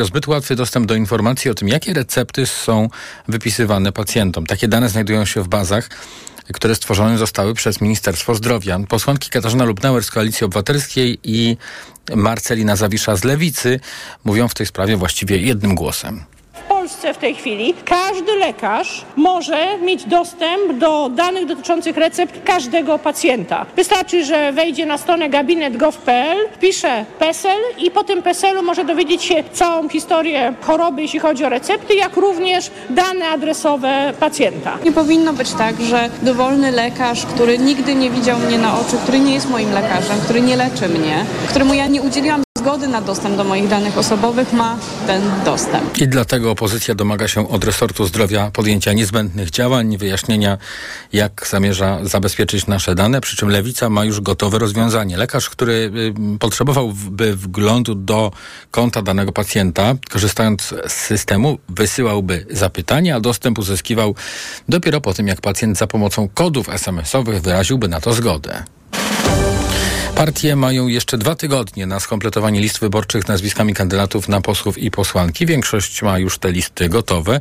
o zbyt łatwy dostęp do informacji o tym, jakie recepty są wypisywane pacjentom. Takie dane znajdują się w bazach które stworzone zostały przez Ministerstwo Zdrowia. Posłanki Katarzyna Lubnauer z Koalicji Obywatelskiej i Marcelina Zawisza z Lewicy mówią w tej sprawie właściwie jednym głosem. Polsce w tej chwili każdy lekarz może mieć dostęp do danych dotyczących recept każdego pacjenta. Wystarczy, że wejdzie na stronę gabinet.gov.pl, pisze PESEL i po tym PESEL-u może dowiedzieć się całą historię choroby, jeśli chodzi o recepty, jak również dane adresowe pacjenta. Nie powinno być tak, że dowolny lekarz, który nigdy nie widział mnie na oczy, który nie jest moim lekarzem, który nie leczy mnie, któremu ja nie udzieliłam zgody na dostęp do moich danych osobowych ma ten dostęp. I dlatego opozycja domaga się od resortu zdrowia podjęcia niezbędnych działań, wyjaśnienia, jak zamierza zabezpieczyć nasze dane, przy czym lewica ma już gotowe rozwiązanie. Lekarz, który y, potrzebowałby wglądu do konta danego pacjenta, korzystając z systemu, wysyłałby zapytanie, a dostęp uzyskiwał dopiero po tym, jak pacjent za pomocą kodów SMS-owych wyraziłby na to zgodę. Partie mają jeszcze dwa tygodnie na skompletowanie list wyborczych nazwiskami kandydatów na posłów i posłanki. Większość ma już te listy gotowe.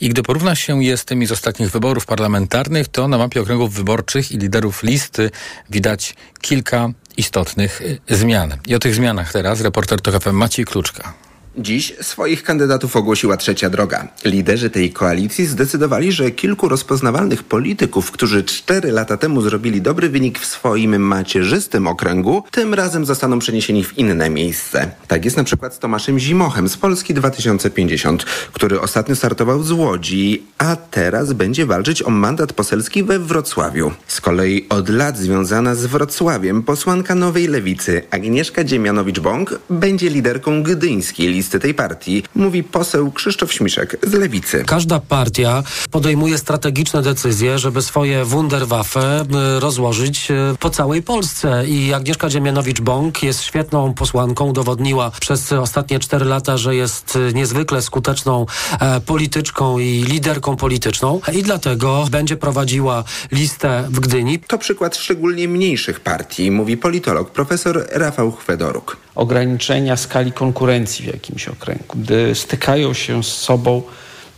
I gdy porówna się je z tymi z ostatnich wyborów parlamentarnych, to na mapie okręgów wyborczych i liderów listy widać kilka istotnych y, zmian. I o tych zmianach teraz reporter TOK FM Maciej Kluczka. Dziś swoich kandydatów ogłosiła trzecia droga. Liderzy tej koalicji zdecydowali, że kilku rozpoznawalnych polityków, którzy cztery lata temu zrobili dobry wynik w swoim macierzystym okręgu, tym razem zostaną przeniesieni w inne miejsce. Tak jest na przykład z Tomaszem Zimochem z Polski 2050, który ostatnio startował z Łodzi, a teraz będzie walczyć o mandat poselski we Wrocławiu. Z kolei od lat związana z Wrocławiem posłanka Nowej Lewicy Agnieszka Dziemianowicz-Bąk będzie liderką gdyńskiej listy tej partii, mówi poseł Krzysztof Śmiszek z Lewicy. Każda partia podejmuje strategiczne decyzje, żeby swoje wunderwaffe rozłożyć e, po całej Polsce i Agnieszka Dziemianowicz-Bąk jest świetną posłanką, udowodniła przez ostatnie cztery lata, że jest e, niezwykle skuteczną e, polityczką i liderką polityczną i dlatego będzie prowadziła listę w Gdyni. To przykład szczególnie mniejszych partii, mówi politolog profesor Rafał Chwedoruk. Ograniczenia skali konkurencji w jakim jakimś okręgu, gdy stykają się z sobą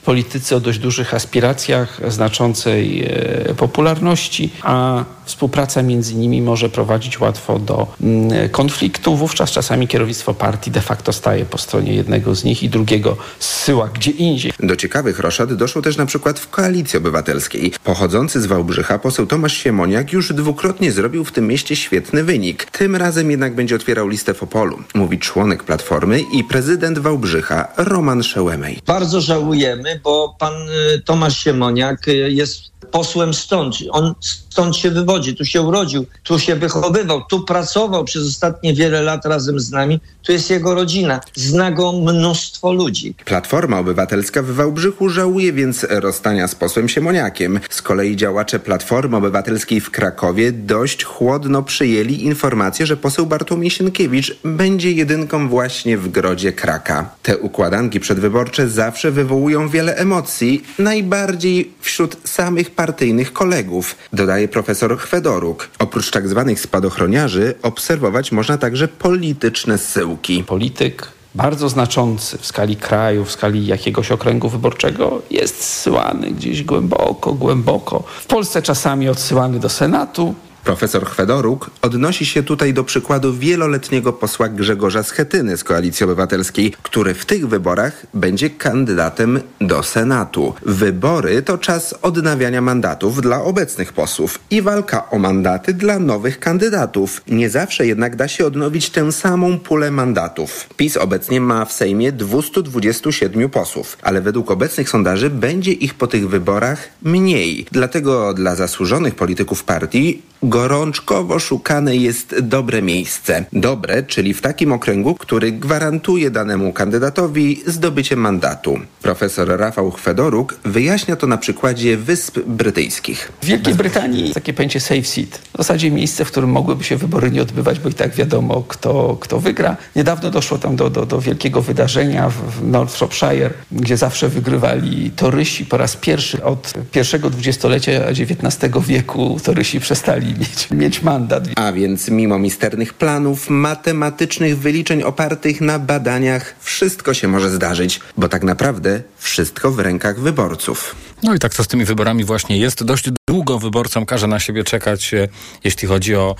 politycy o dość dużych aspiracjach, znaczącej e, popularności, a współpraca między nimi może prowadzić łatwo do mm, konfliktu. Wówczas czasami kierownictwo partii de facto staje po stronie jednego z nich i drugiego zsyła gdzie indziej. Do ciekawych roszad doszło też na przykład w Koalicji Obywatelskiej. Pochodzący z Wałbrzycha poseł Tomasz Siemoniak już dwukrotnie zrobił w tym mieście świetny wynik. Tym razem jednak będzie otwierał listę w Opolu, mówi członek Platformy i prezydent Wałbrzycha Roman Szełemej. Bardzo żałujemy, bo pan y, Tomasz Siemoniak y, jest posłem stąd. On stąd się wywodzi, tu się urodził, tu się wychowywał, tu pracował przez ostatnie wiele lat razem z nami. Tu jest jego rodzina. Zna go mnóstwo ludzi. Platforma Obywatelska w Wałbrzychu żałuje więc rozstania z posłem Siemoniakiem. Z kolei działacze Platformy Obywatelskiej w Krakowie dość chłodno przyjęli informację, że poseł Bartłomiej Sienkiewicz będzie jedynką właśnie w Grodzie Kraka. Te układanki przedwyborcze zawsze wywołują wiele emocji, najbardziej wśród samych partyjnych kolegów, dodaje profesor Chwedoruk. Oprócz tak zwanych spadochroniarzy obserwować można także polityczne zsyłki. Polityk bardzo znaczący w skali kraju, w skali jakiegoś okręgu wyborczego jest zsyłany gdzieś głęboko, głęboko. W Polsce czasami odsyłany do Senatu, Profesor Chwedoruk odnosi się tutaj do przykładu wieloletniego posła Grzegorza Schetyny z Koalicji Obywatelskiej, który w tych wyborach będzie kandydatem do Senatu. Wybory to czas odnawiania mandatów dla obecnych posłów i walka o mandaty dla nowych kandydatów. Nie zawsze jednak da się odnowić tę samą pulę mandatów. PiS obecnie ma w Sejmie 227 posłów, ale według obecnych sondaży będzie ich po tych wyborach mniej. Dlatego dla zasłużonych polityków partii gorączkowo szukane jest dobre miejsce. Dobre, czyli w takim okręgu, który gwarantuje danemu kandydatowi zdobycie mandatu. Profesor Rafał Chwedoruk wyjaśnia to na przykładzie Wysp Brytyjskich. W Wielkiej Brytanii takie pojęcie safe seat. W zasadzie miejsce, w którym mogłyby się wybory nie odbywać, bo i tak wiadomo, kto, kto wygra. Niedawno doszło tam do, do, do wielkiego wydarzenia w North Shropshire, gdzie zawsze wygrywali torysi po raz pierwszy od pierwszego dwudziestolecia XIX wieku. Torysi przestali mieć, mieć mandat. A więc mimo misternych planów, matematycznych wyliczeń opartych na badaniach, wszystko się może zdarzyć, bo tak naprawdę wszystko w rękach wyborców. No i tak to z tymi wyborami właśnie jest. Dość długo wyborcom każe na siebie czekać, e, jeśli chodzi o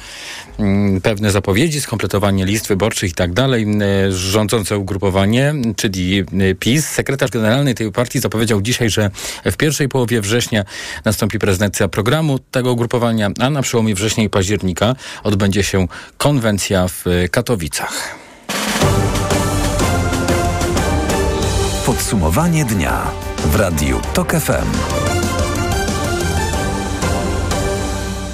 mm, pewne zapowiedzi, skompletowanie list wyborczych i tak dalej. E, rządzące ugrupowanie, czyli e, PiS, sekretarz generalny tej partii zapowiedział dzisiaj, że w pierwszej połowie września nastąpi prezydencja programu tego ugrupowania, a na przełomie września i października odbędzie się konwencja w Katowicach. Podsumowanie dnia w Radiu TOK FM.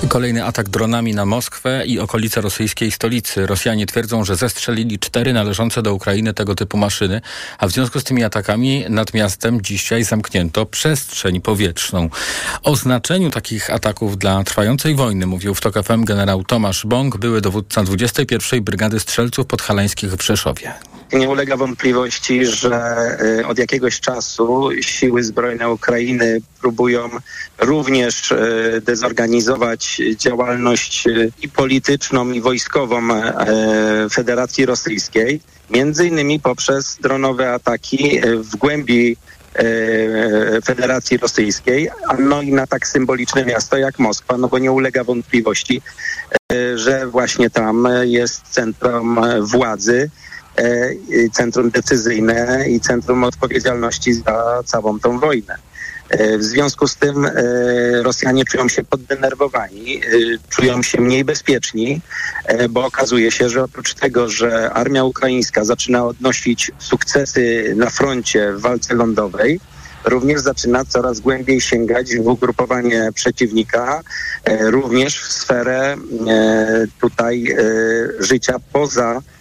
Kolejny atak dronami na Moskwę i okolice rosyjskiej stolicy. Rosjanie twierdzą, że zestrzelili cztery należące do Ukrainy tego typu maszyny, a w związku z tymi atakami nad miastem dzisiaj zamknięto przestrzeń powietrzną. O znaczeniu takich ataków dla trwającej wojny mówił w TOK FM generał Tomasz Bąk, były dowódca 21. Brygady Strzelców Podhalańskich w Rzeszowie. Nie ulega wątpliwości, że y, od jakiegoś czasu siły zbrojne Ukrainy próbują również y, dezorganizować działalność y, i polityczną, i wojskową Federacji Rosyjskiej, między innymi poprzez dronowe ataki w głębi Federacji Rosyjskiej, no i na tak symboliczne miasto jak Moskwa, no bo nie ulega wątpliwości, że właśnie tam jest centrum władzy centrum decyzyjne i centrum odpowiedzialności za całą tą wojnę. E, w związku z tym e, Rosjanie czują się poddenerwowani, czują się mniej bezpieczni, bo okazuje się, że oprócz tego, że armia ukraińska zaczyna odnosić sukcesy na froncie w walce lądowej, również zaczyna coraz głębiej sięgać w ugrupowanie przeciwnika, również w sferę tutaj życia poza E,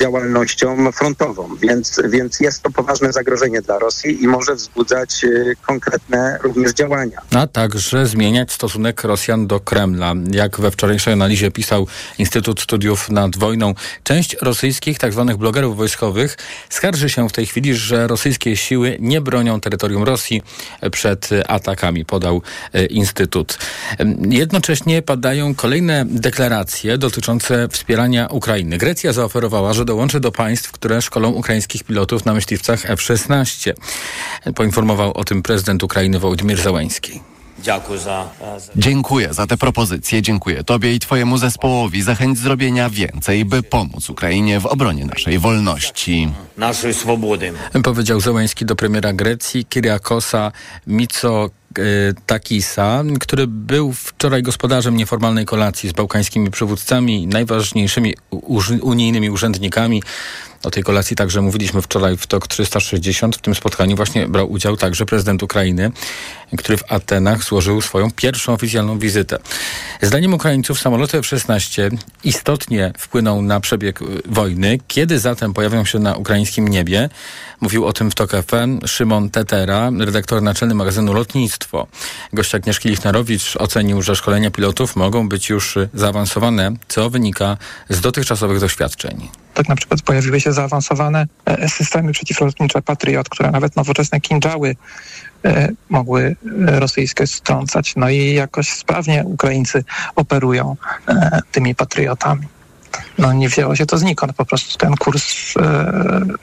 działalnością frontową, więc, więc jest to poważne zagrożenie dla Rosji i może wzbudzać e, konkretne również działania. A także zmieniać stosunek Rosjan do Kremla. Jak we wczorajszej analizie pisał Instytut Studiów nad Wojną, część rosyjskich tzw. Tak blogerów wojskowych skarży się w tej chwili, że rosyjskie siły nie bronią terytorium Rosji przed atakami, podał e, Instytut. Jednocześnie padają kolejne deklaracje dotyczące wspierania Ukrainy. Grecja zaoferowała, że dołączy do państw, które szkolą ukraińskich pilotów na myśliwcach F-16. Poinformował o tym prezydent Ukrainy Wołodymyr Załański. Dziękuję za te propozycje, dziękuję Tobie i Twojemu zespołowi za chęć zrobienia więcej, by pomóc Ukrainie w obronie naszej wolności. Naszej swobody. Powiedział Zełański do premiera Grecji Kyriakosa Mitso Takisa, który był wczoraj gospodarzem nieformalnej kolacji z bałkańskimi przywódcami i najważniejszymi unijnymi urzędnikami o tej kolacji także mówiliśmy wczoraj w TOK 360. W tym spotkaniu właśnie brał udział także prezydent Ukrainy, który w Atenach złożył swoją pierwszą oficjalną wizytę. Zdaniem Ukraińców samoloty F-16 istotnie wpłyną na przebieg y, wojny. Kiedy zatem pojawią się na ukraińskim niebie? Mówił o tym w TOK FM Szymon Tetera, redaktor naczelny magazynu Lotnictwo. Gość Agnieszki Lichnerowicz ocenił, że szkolenia pilotów mogą być już zaawansowane, co wynika z dotychczasowych doświadczeń tak na przykład pojawiły się zaawansowane e, systemy przeciwlotnicze Patriot, które nawet nowoczesne kinżały mogły e, rosyjskie strącać. No i jakoś sprawnie Ukraińcy operują tymi patriotami. No nie wzięło się to znikąd, po prostu ten kurs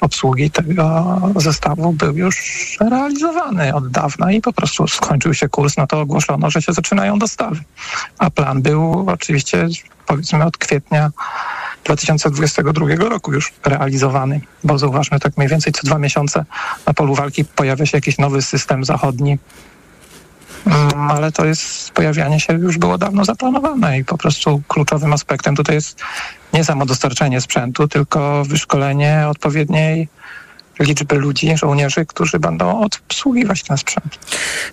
obsługi tego zestawu był już realizowany od dawna i po prostu skończył się kurs, no to ogłoszono, że się zaczynają dostawy. A plan był oczywiście powiedzmy od kwietnia 2022 roku już realizowany, bo zauważmy, tak mniej więcej co dwa miesiące na polu walki pojawia się jakiś nowy system zachodni, mm, ale to jest, pojawianie się już było dawno zaplanowane i po prostu kluczowym aspektem tutaj jest nie samo dostarczenie sprzętu, tylko wyszkolenie odpowiedniej liczby ludzi, żołnierzy, którzy będą obsługiwać ten sprzęt.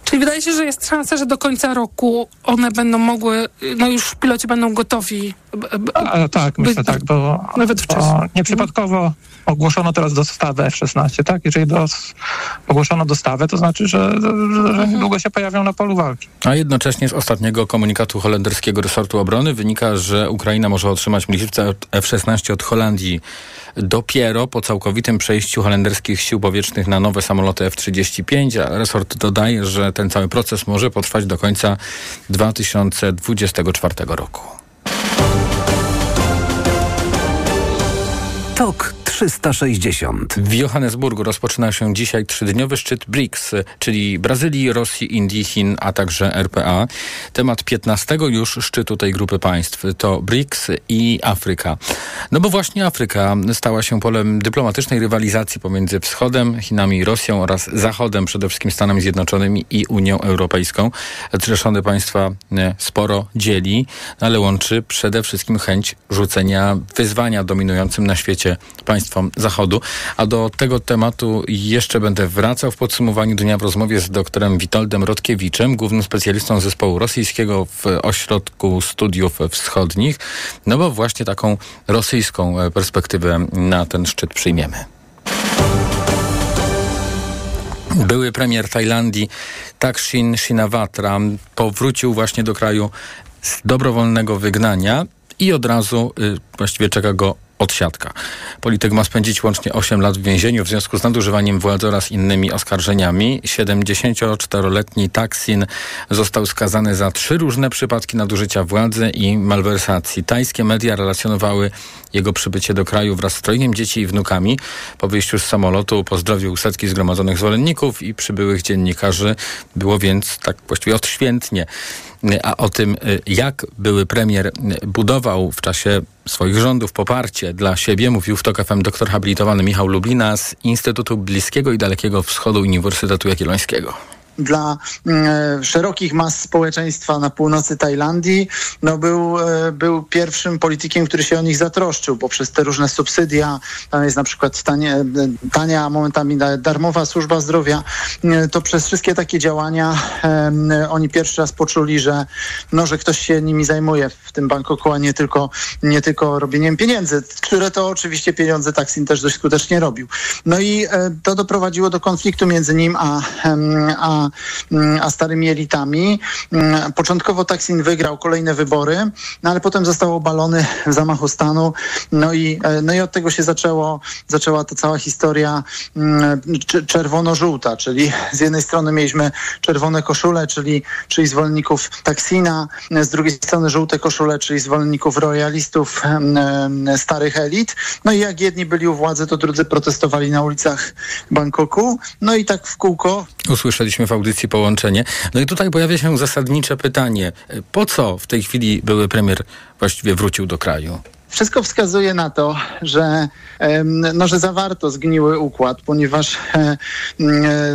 Czyli wydaje się, że jest szansa, że do końca roku one będą mogły, no już piloci będą gotowi A, tak, myślę tak, bo, Nawet wcześniej. nieprzypadkowo ogłoszono teraz dostawę F-16, tak? Jeżeli dos, ogłoszono dostawę, to znaczy, że, że, że niedługo się pojawią na polu walki. A jednocześnie z ostatniego komunikatu holenderskiego resortu obrony wynika, że Ukraina może otrzymać myśliwce F-16 od Holandii dopiero po całkowitym przejściu holenderskich sił powietrznych na nowe samoloty F-35, a resort dodaje, że ten cały proces może potrwać do końca 2024 roku. TOK 360. W Johannesburgu rozpoczyna się dzisiaj trzydniowy szczyt BRICS, czyli Brazylii, Rosji, Indii, Chin, a także RPA. Temat 15 już szczytu tej grupy państw to BRICS i Afryka. No bo właśnie Afryka stała się polem dyplomatycznej rywalizacji pomiędzy Wschodem, Chinami i Rosją oraz Zachodem, przede wszystkim Stanami Zjednoczonymi i Unią Europejską. Zrzeszone państwa e, sporo dzieli, no ale łączy przede wszystkim chęć rzucenia wyzwania dominującym na świecie państwom Zachodu. A do tego tematu jeszcze będę wracał w podsumowaniu dnia w rozmowie z doktorem Witoldem Rodkiewiczem, głównym specjalistą zespołu rosyjskiego w Ośrodku Studiów Wschodnich, no bo właśnie taką rosyjską e, perspektywę na ten szczyt przyjmiemy. Były premier Tajlandii Taksin Shinawatra powrócił właśnie do kraju z dobrowolnego wygnania i od razu y, właściwie czeka go odsiadka. Polityk ma spędzić łącznie 8 lat w więzieniu w związku z nadużywaniem władzy oraz innymi oskarżeniami. 74-letni Taksin został skazany za trzy różne przypadki nadużycia władzy i malwersacji. Tajskie media relacjonowały jego przybycie do kraju wraz z trojgiem dzieci i wnukami. Po wyjściu z samolotu pozdrowił setki zgromadzonych zwolenników i przybyłych dziennikarzy. Było więc tak właściwie odświętnie. A o tym, jak były premier budował w czasie swoich rządów poparcie dla siebie, mówił w TOK doktor habilitowany Michał Lublina z Instytutu Bliskiego i Dalekiego Wschodu Uniwersytetu Jagiellońskiego dla e, szerokich mas społeczeństwa na północy Tajlandii, no był, e, był pierwszym politykiem, który się o nich zatroszczył poprzez te różne subsydia. Tam jest na przykład tanie, tania, a momentami darmowa służba zdrowia. E, to przez wszystkie takie działania e, oni pierwszy raz poczuli, że, no, że ktoś się nimi zajmuje w tym Bangkoku, a nie tylko, nie tylko robieniem pieniędzy, które to oczywiście pieniądze Taksin też dość skutecznie robił. No i e, to doprowadziło do konfliktu między nim a, a Mm, a starymi elitami. Mm, początkowo Taksin wygrał kolejne wybory, no ale potem został obalony w zamachu stanu. No i, e, no i od tego się zaczęło, zaczęła ta cała historia mm, czerwono-żółta, czyli z jednej strony mieliśmy czerwone koszule, czyli, czyli zwolenników Taksina, z drugiej strony żółte koszule, czyli zwolenników royalistów starych elit. No i jak jedni byli u władzy, to drudzy protestowali na ulicach Bangkoku. No i tak w kółko. Usłyszeliśmy w audycji połączenie. No i tutaj pojawia się zasadnicze pytanie. Po co w tej chwili były premier właściwie wrócił do kraju? Wszystko wskazuje na to, że, no, że zawarto zgniły układ, ponieważ e,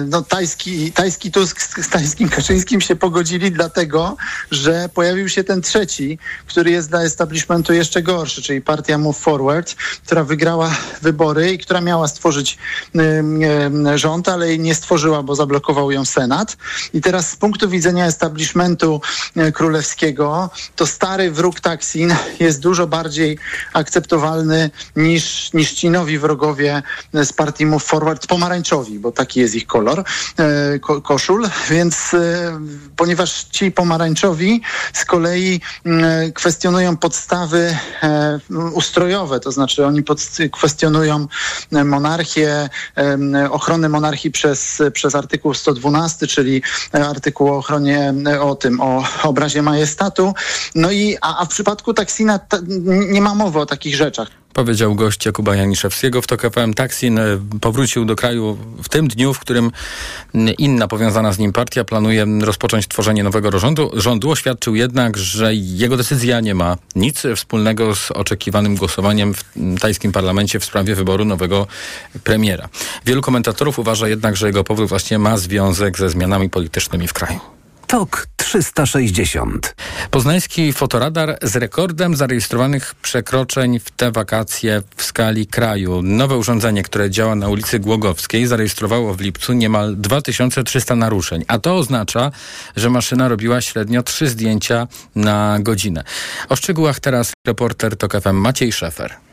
no, tajski, tajski Tusk z tajskim Kaczyńskim się pogodzili dlatego, że pojawił się ten trzeci, który jest dla establishmentu jeszcze gorszy, czyli partia Move Forward, która wygrała wybory i która miała stworzyć rząd, ale jej nie stworzyła, bo zablokował ją Senat. I teraz z punktu widzenia establishmentu e, królewskiego, to stary wróg Taksin jest dużo bardziej akceptowalny niż, niż ci nowi wrogowie z partii Move Forward, pomarańczowi, bo taki jest ich kolor e, ko, koszul, więc e, ponieważ ci pomarańczowi z kolei e, kwestionują podstawy ustrojowe, to znaczy oni kwestionują monarchię, ochronę monarchii przez, przez artykuł 112, czyli artykuł o ochronie, o tym, o obrazie majestatu. No i, a, a w przypadku Taksina ta, nie ma mowy o takich rzeczach. Powiedział gość Jakuba Janiszewskiego w TOK FM. Taksin e, powrócił do kraju w tym dniu, w którym inna powiązana z nim partia planuje rozpocząć tworzenie nowego rządu. Rządu oświadczył jednak, że jego decyzja nie ma nic wspólnego z oczekiwanym głosowaniem w tajskim parlamencie w sprawie wyboru nowego premiera. Wielu komentatorów uważa jednak, że jego powrót właśnie ma związek ze zmianami politycznymi w kraju. TOK 3 360. Poznański fotoradar z rekordem zarejestrowanych przekroczeń w te wakacje w skali kraju. Nowe urządzenie, które działa na ulicy Głogowskiej, zarejestrowało w lipcu niemal 2300 naruszeń. A to oznacza, że maszyna robiła średnio 3 zdjęcia na godzinę. O szczegółach teraz reporter TOK FM Maciej Szefer.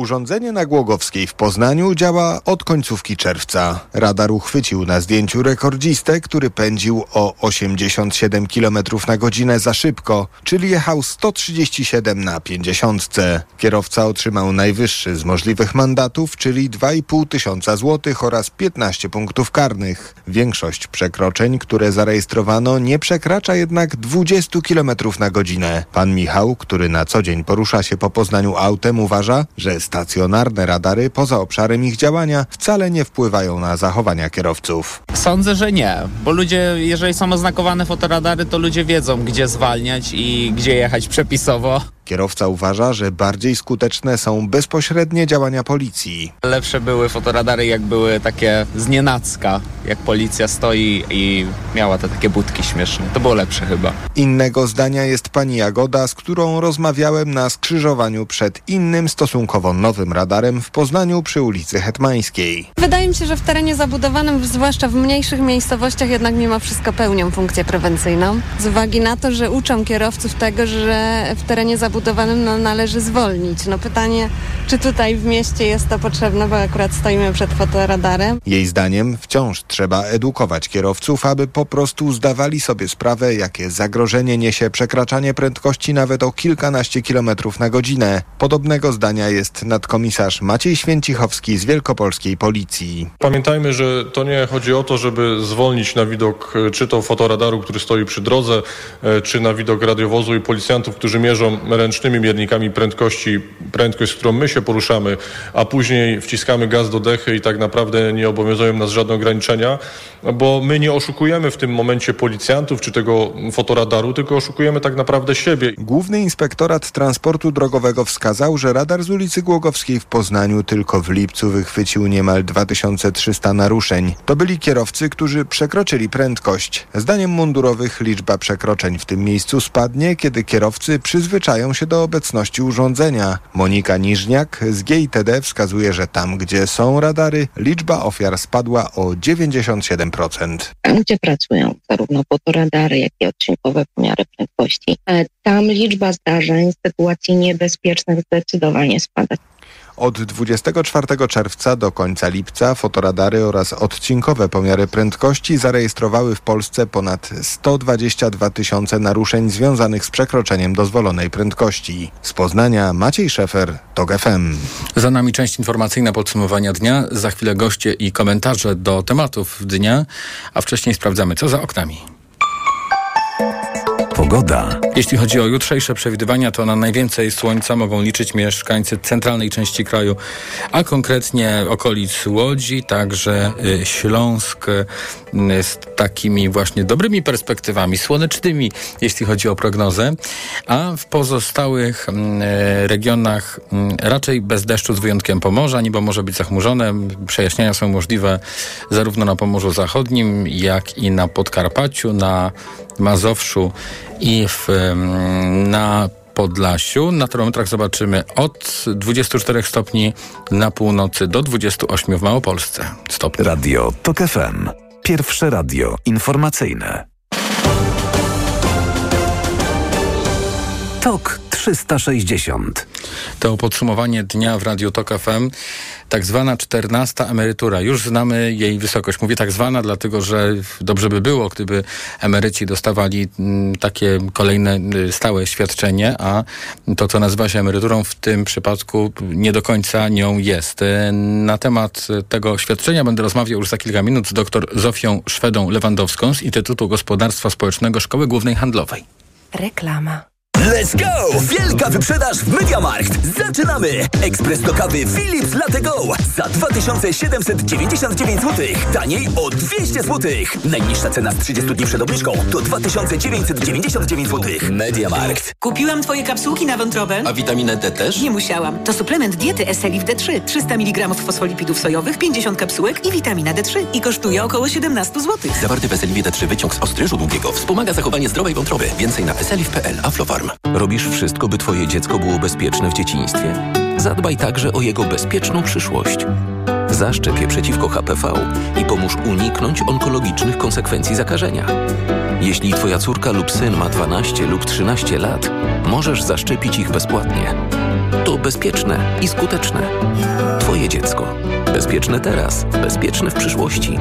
Urządzenie na Głogowskiej w Poznaniu działa od końcówki czerwca. Radar uchwycił na zdjęciu rekordzistę, który pędził o 87 km na godzinę za szybko, czyli jechał 137 na 50. Kierowca otrzymał najwyższy z możliwych mandatów, czyli 2,5 tysiąca złotych oraz 15 punktów karnych. Większość przekroczeń, które zarejestrowano, nie przekracza jednak 20 km na godzinę. Pan Michał, który na co dzień porusza się po Poznaniu autem, uważa, że stacjonarne radary poza obszarem ich działania wcale nie wpływają na zachowania kierowców. Sądzę, że nie, bo ludzie, jeżeli są oznakowane fotoradary, to ludzie wiedzą, gdzie zwalniać i gdzie jechać przepisowo. Kierowca uważa, że bardziej skuteczne są bezpośrednie działania policji. Lepsze były fotoradary, jak były takie znienacka, jak policja stoi i miała te takie budki śmieszne. To było lepsze chyba. Innego zdania jest pani Jagoda, z którą rozmawiałem na skrzyżowaniu przed innym stosunkowo nowym radarem w Poznaniu przy ulicy Hetmańskiej. Wydaje mi się, że w terenie zabudowanym, zwłaszcza w mniejszych miejscowościach, jednak mimo wszystko pełnią funkcję prewencyjną. Z uwagi na to, że uczą kierowców tego, że w terenie zabudowanym no, należy zwolnić. No pytanie, czy tutaj w mieście jest to potrzebne, bo akurat stoimy przed fotoradarem. Jej zdaniem wciąż trzeba edukować kierowców, aby po prostu zdawali sobie sprawę, jakie zagrożenie niesie przekraczanie prędkości nawet o kilkanaście kilometrów na godzinę. Podobnego zdania jest nadkomisarz Maciej Święcichowski z Wielkopolskiej Policji. Pamiętajmy, że to nie chodzi o to, żeby zwolnić na widok e, czy to fotoradaru, który stoi przy drodze, e, czy na widok radiowozu i policjantów, którzy mierzą ręcznymi miernikami prędkości, prędkość, z którą my się poruszamy, a później wciskamy gaz do dechy i tak naprawdę nie obowiązują nas żadne ograniczenia, bo my nie oszukujemy w tym momencie policjantów czy tego fotoradaru, tylko oszukujemy tak naprawdę siebie. Główny Inspektorat Transportu Drogowego wskazał, że radar z ulicy Głogowskiej w Poznaniu tylko w lipcu wychwycił niemal 2300 naruszeń. To byli kierowcy, którzy przekroczyli prędkość. Zdaniem mundurowych liczba przekroczeń w tym miejscu spadnie, kiedy kierowcy przyzwyczają się do obecności urządzenia. Monika Niżniak z GITD wskazuje, że tam, gdzie są radary, liczba ofiar spadła o 97%. Tam, gdzie pracują zarówno fotoradary, jak i odcinkowe pomiary prędkości, e, tam liczba zdarzeń, sytuacji niebezpiecznych zdecydowanie spada. Od 24 czerwca do końca lipca fotoradary oraz odcinkowe pomiary prędkości zarejestrowały w Polsce ponad 122 tysiące naruszeń związanych z przekroczeniem dozwolonej prędkości. Z Poznania Maciej Szefer, TOG FM. Za nami część informacyjna podsumowania dnia. Za chwilę goście i komentarze do tematów dnia, a wcześniej sprawdzamy, co za oknami. Pogoda. Jeśli chodzi o jutrzejsze przewidywania, to na najwięcej słońca mogą liczyć mieszkańcy centralnej części kraju, a konkretnie okolic Łodzi, także y, Śląsk y, z takimi właśnie dobrymi perspektywami, słonecznymi, jeśli chodzi o prognozę, a w pozostałych y, regionach raczej bez deszczu z wyjątkiem Pomorza, niebo może być zachmurzone. Przejaśnienia są możliwe zarówno na Pomorzu Zachodnim, jak i na Podkarpaciu, na Mazowszu i w, na Podlasiu. Na termometrach zobaczymy od 24 stopni na północy do 28 w Małopolsce stopni. Radio TOK FM. Pierwsze radio informacyjne. TOK 360. To podsumowanie dnia w Radiu Tok FM. Tak zwana czternasta emerytura. Już znamy jej wysokość. Mówię tak zwana, dlatego że dobrze by było, gdyby emeryci dostawali mm, takie kolejne y, stałe świadczenie, a to, co nazywa się emeryturą, w tym przypadku nie do końca nią jest. Y, na temat tego świadczenia będę rozmawiał już za kilka minut z dr Zofią Szwedą-Lewandowską z Instytutu Gospodarstwa Społecznego Szkoły Głównej Handlowej. Reklama. Let's go! Wielka wyprzedaż w Mediamarkt. Zaczynamy! Ekspres do kawy Philips Latte Go za 2799 zł. Taniej o 200 zł. Najniższa cena z 30 dni przed obniżką to 2999 zł. Mediamarkt. Kupiłam twoje kapsułki na wątrobę. A witaminę D też? Nie musiałam. To suplement diety Eselif D3. 300 mg fosfolipidów sojowych, 50 kapsułek i witamina D3. I kosztuje około 17 zł. Zawarty w Eseliwie D3 wyciąg z ostryżu długiego wspomaga zachowanie zdrowej wątroby. Więcej na eselif.pl. Aflofarm. Robisz wszystko, by twoje dziecko było bezpieczne w dzieciństwie? Zadbaj także o jego bezpieczną przyszłość. Zaszczep je przeciwko HPV i pomóż uniknąć onkologicznych konsekwencji zakażenia. Jeśli twoja córka lub syn ma 12 lub 13 lat, możesz zaszczepić ich bezpłatnie. To bezpieczne i skuteczne. Twoje dziecko. Bezpieczne teraz, bezpieczne w przyszłości.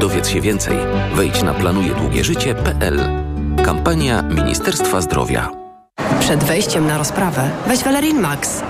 Dowiedz się więcej. Wejdź na planujedługieżycie.pl. Kampania Ministerstwa Zdrowia. Przed wejściem na rozprawę. Weź Valerin Max,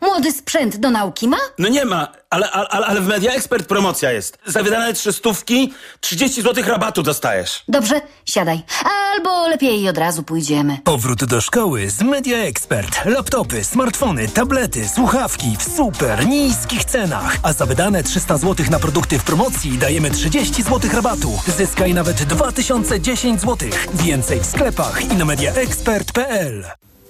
Młody sprzęt do nauki ma? No nie ma, ale, ale, ale w Media Expert promocja jest. Za wydane trzy stówki 30 zł rabatu dostajesz. Dobrze, siadaj. Albo lepiej od razu pójdziemy. Powrót do szkoły z Media Expert. Laptopy, smartfony, tablety, słuchawki w super niskich cenach. A za wydane 300 zł na produkty w promocji dajemy 30 zł rabatu. Zyskaj nawet 2010 zł. Więcej w sklepach i na mediaexpert.pl.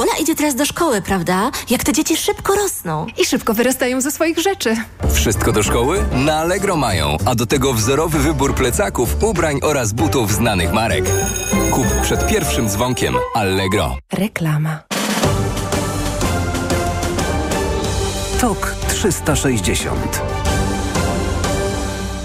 Pola idzie teraz do szkoły, prawda? Jak te dzieci szybko rosną. I szybko wyrastają ze swoich rzeczy. Wszystko do szkoły? Na Allegro mają, a do tego wzorowy wybór plecaków, ubrań oraz butów znanych marek. Kup przed pierwszym dzwonkiem. Allegro. Reklama. Tok 360.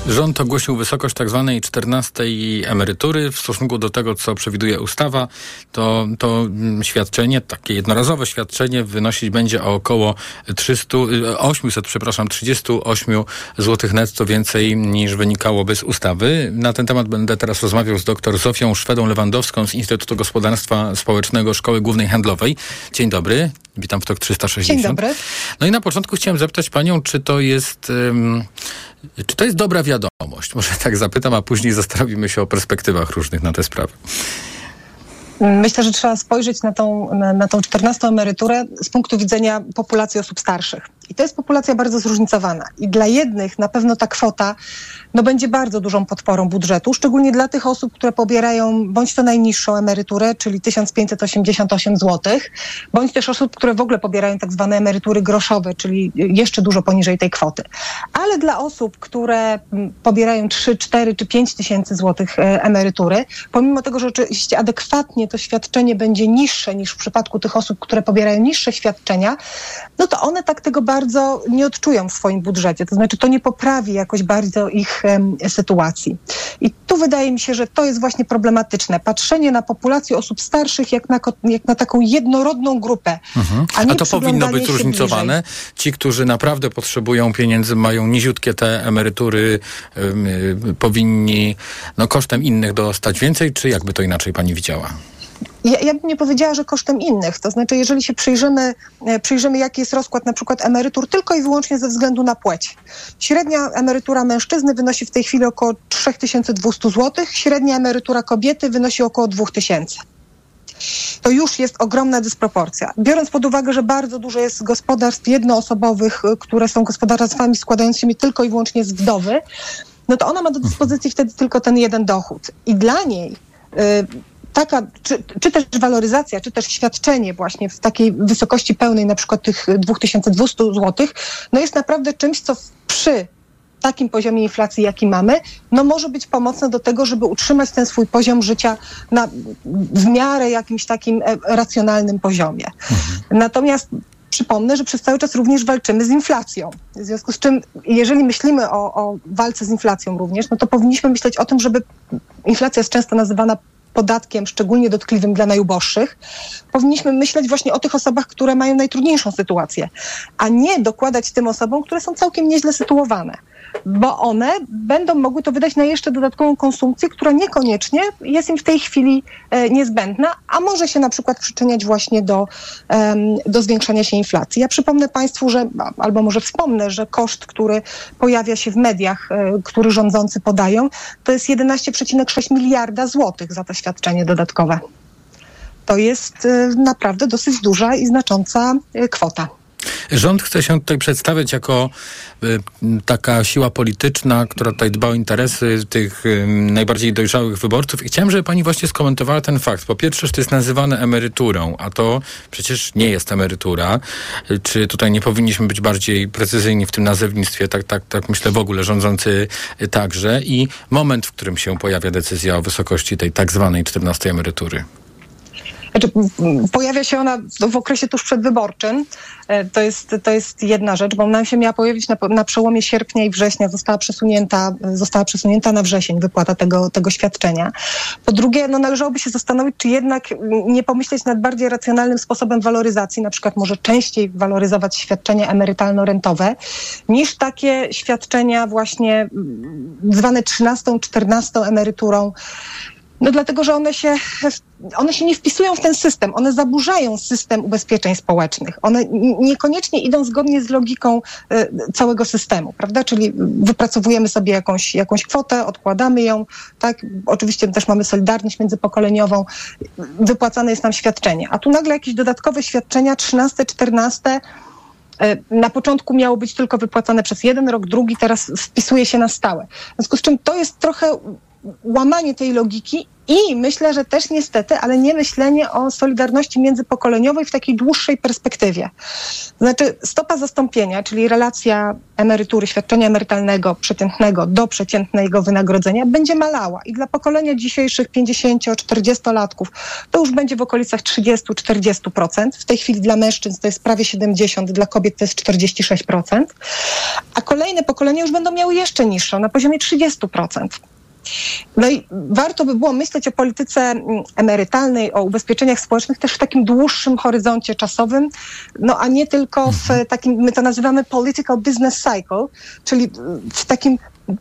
Rząd ogłosił wysokość tak zwanej 14 emerytury w stosunku do tego, co przewiduje ustawa. To, to świadczenie, takie jednorazowe świadczenie wynosić będzie o około 300, 800, przepraszam, 38 zł netto więcej niż wynikałoby z ustawy. Na ten temat będę teraz rozmawiał z dr Zofią Szwedą-Lewandowską z Instytutu Gospodarstwa Społecznego Szkoły Głównej Handlowej. Dzień dobry. Witam w TOK 360. Dzień dobry. No i na początku chciałem zapytać panią, czy to jest... Um, czy to jest dobra wiadomość? Może tak zapytam, a później zastanowimy się o perspektywach różnych na tę sprawę. Myślę, że trzeba spojrzeć na tą, na, na tą 14 emeryturę z punktu widzenia populacji osób starszych. I to jest populacja bardzo zróżnicowana. I dla jednych na pewno ta kwota no, będzie bardzo dużą podporą budżetu, szczególnie dla tych osób, które pobierają bądź to najniższą emeryturę, czyli 1588 zł, bądź też osób, które w ogóle pobierają tak zwane emerytury groszowe, czyli jeszcze dużo poniżej tej kwoty. Ale dla osób, które pobierają 3, 4 czy 5 tysięcy złotych emerytury, pomimo tego, że oczywiście adekwatnie to świadczenie będzie niższe niż w przypadku tych osób, które pobierają niższe świadczenia, no to one tak tego bardzo nie odczują w swoim budżecie. To znaczy to nie poprawi jakoś bardzo ich um, sytuacji. I tu wydaje mi się, że to jest właśnie problematyczne. Patrzenie na populację osób starszych jak na, jak na taką jednorodną grupę. Mhm. A, a to powinno być zróżnicowane. Ci, którzy naprawdę potrzebują pieniędzy, mają niziutkie te emerytury, um, y, powinni no, kosztem innych dostać więcej, czy jakby to inaczej pani widziała? Ja, ja, bym nie powiedziała, że kosztem innych. To znaczy, jeżeli się przyjrzymy, przyjrzymy, jaki jest rozkład na przykład emerytur tylko i wyłącznie ze względu na płeć. Średnia emerytura mężczyzny wynosi w tej chwili około 3200 zł, średnia emerytura kobiety wynosi około 2000 to już jest ogromna dysproporcja. Biorąc pod uwagę, że bardzo dużo jest gospodarstw jednoosobowych, które są gospodarstwami składającymi tylko i wyłącznie z wdowy, no to ona ma do dyspozycji wtedy tylko ten jeden dochód. I dla niej y, taka, czy, czy też waloryzacja, czy też świadczenie właśnie w takiej wysokości pełnej, na przykład tych 2200 zł, no jest naprawdę czymś, co przy takim poziomie inflacji, jaki mamy, no może być pomocne do tego, żeby utrzymać ten swój poziom życia na, w miarę jakimś takim e, racjonalnym poziomie. Natomiast przypomnę, że przez cały czas również walczymy z inflacją. W związku z czym, jeżeli myślimy o, o walce z inflacją również, no to powinniśmy myśleć o tym, żeby inflacja jest często nazywana podatkiem szczególnie dotkliwym dla najuboższych, powinniśmy myśleć właśnie o tych osobach, które mają najtrudniejszą sytuację, a nie dokładać tym osobom, które są całkiem nieźle sytuowane bo one będą mogły to wydać na jeszcze dodatkową konsumpcję, która niekoniecznie jest im w tej chwili e, niezbędna, a może się na przykład przyczyniać właśnie do, do zwiększania się inflacji. Ja przypomnę Państwu, że, albo może wspomnę, że koszt, który pojawia się w mediach, e, który rządzący podają, to jest 11,6 miliarda złotych za to świadczenie dodatkowe. To jest e, naprawdę dosyć duża i znacząca kwota. Rząd chce się tutaj przedstawiać jako y, taka siła polityczna, która tutaj dba o interesy tych y, najbardziej dojrzałych wyborców. I chciałem, żeby pani właśnie skomentowała ten fakt. Po pierwsze, że to jest nazywane emeryturą, a to przecież nie jest emerytura. Czy tutaj nie powinniśmy być bardziej precyzyjni w tym nazewnictwie? Tak, tak, tak myślę w ogóle rządzący y, także. I moment, w którym się pojawia decyzja o wysokości tej tak zwanej 14 emerytury. Znaczy, pojawia się ona w, okresie tuż przedwyborczym. E, To jest, to jest jedna rzecz, bo ona się miała pojawić na, na przełomie sierpnia i września. Została przesunięta, została przesunięta na wrzesień wypłata tego, tego świadczenia. Po drugie, no, należałoby się zastanowić, czy jednak nie pomyśleć nad bardziej racjonalnym sposobem waloryzacji, na przykład może częściej waloryzować świadczenia emerytalno-rentowe, niż takie świadczenia właśnie zwane 13, 14 emeryturą. No dlatego, że one się, one się nie wpisują w ten system, one zaburzają system ubezpieczeń społecznych. One niekoniecznie idą zgodnie z logiką e, całego systemu, prawda? Czyli wypracowujemy sobie jakąś, jakąś kwotę, odkładamy ją, tak? Oczywiście też mamy solidarność międzypokoleniową, wypłacane jest nam świadczenie. A tu nagle jakieś dodatkowe świadczenia, 13, 14, E, na początku miało być tylko wypłacane przez jeden rok, drugi teraz wpisuje się na stałe. W związku z czym to jest trochę łamanie tej logiki i myślę, że też niestety, ale nie myślenie o solidarności międzypokoleniowej w takiej dłuższej perspektywie. Znaczy stopa zastąpienia, czyli relacja emerytury, świadczenia emerytalnego przeciętnego do przeciętnego wynagrodzenia będzie malała i dla pokolenia dzisiejszych 50-40-latków to już będzie w okolicach 30-40%. W tej chwili dla mężczyzn to jest prawie 70%, dla kobiet to jest 46%, a kolejne pokolenia już będą miały jeszcze niższą, na poziomie 30%. No i warto by było myśleć o polityce mm, emerytalnej, o ubezpieczeniach społecznych też w takim dłuższym horyzoncie czasowym, no a nie tylko w takim, my to nazywamy political business cycle, czyli w takim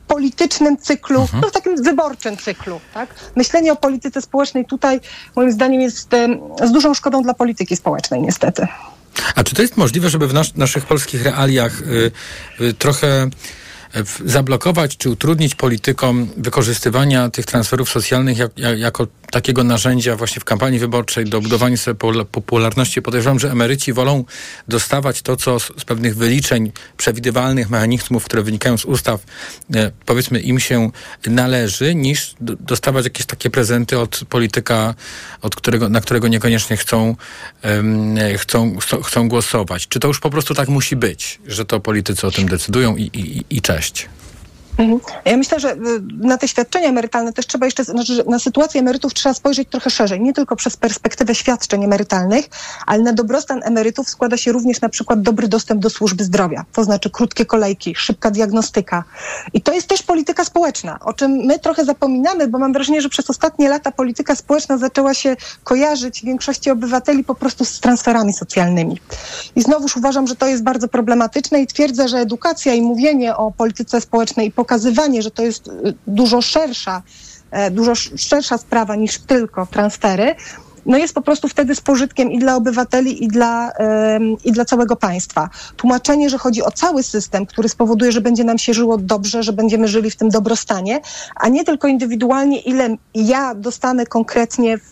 politycznym cyklu, no w takim wyborczym cyklu. Tak? Myślenie o polityce społecznej tutaj moim zdaniem jest z dużą szkodą dla polityki społecznej niestety. A czy to jest możliwe, żeby w nas, naszych polskich realiach y, y, trochę zablokować czy utrudnić politykom wykorzystywania tych transferów socjalnych jak, jak, jako takiego narzędzia właśnie w kampanii wyborczej do budowania sobie popularności? Podejrzewam, że emeryci wolą dostawać to, co z, z pewnych wyliczeń, przewidywalnych mechanizmów, które wynikają z ustaw, e, powiedzmy im się należy, niż dostawać jakieś takie prezenty od polityka, od którego, na którego niekoniecznie chcą, e, chcą, chcą, chcą głosować. Czy to już po prostu tak musi być, że to politycy o tym decydują i, i, i cześć? Mhm. Ja myślę, że y, na te świadczenia emerytalne też trzeba jeszcze, znaczy, na sytuację emerytów trzeba spojrzeć trochę szerzej, nie tylko przez perspektywę świadczeń emerytalnych, ale na dobrostan emerytów składa się również na przykład dobry dostęp do służby zdrowia, to znaczy krótkie kolejki, szybka diagnostyka. I to jest też polityka społeczna, o czym my trochę zapominamy, bo mam wrażenie, że przez ostatnie lata polityka społeczna zaczęła się kojarzyć większości obywateli po prostu z transferami socjalnymi. I znowuż uważam, że to jest bardzo problematyczne i twierdzę, że edukacja i mówienie o polityce społecznej i pokazywanie, że to jest y, dużo szersza, e, dużo sz- szersza sprawa niż tylko transfery, no jest po prostu wtedy z pożytkiem i dla obywateli, i dla, em, i dla całego państwa. Tłumaczenie, że chodzi o cały system, który spowoduje, że będzie nam się żyło dobrze, że będziemy żyli w tym dobrostanie, a nie tylko indywidualnie, ile ja dostanę konkretnie w,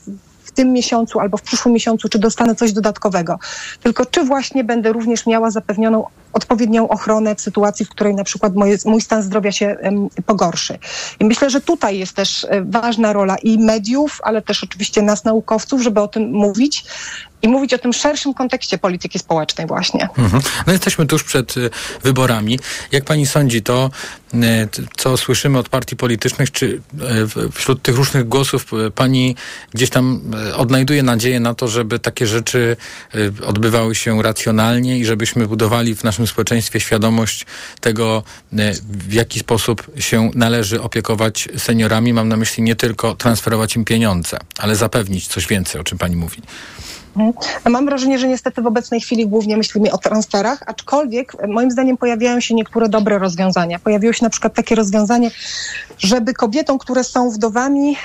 w tym miesiącu albo w przyszłym miesiącu, czy dostanę coś dodatkowego, tylko czy właśnie będę również miała zapewnioną odpowiednią ochronę w sytuacji, w której na przykład moje, mój stan zdrowia się pogorszy. I myślę, że tutaj jest też e, ważna rola i mediów, ale też oczywiście nas, naukowców, żeby o tym mówić i mówić o tym szerszym kontekście polityki społecznej właśnie. Mhm. No jesteśmy tuż przed y, wyborami. Jak pani sądzi, to t- co słyszymy od partii politycznych, czy wśród tych różnych głosów pani gdzieś tam odnajduje nadzieję na to, żeby takie rzeczy odbywały się racjonalnie i żebyśmy budowali w naszym społeczeństwie świadomość tego, y, w jaki sposób się należy opiekować seniorami. Mam na myśli nie tylko transferować im pieniądze, ale zapewnić coś więcej, o czym pani mówi. Mhm. Mam wrażenie, że niestety w obecnej chwili głównie myślimy o transferach, aczkolwiek e, moim zdaniem pojawiają się niektóre dobre rozwiązania. Pojawiło się na przykład takie rozwiązanie, żeby kobietom, które są wdowami,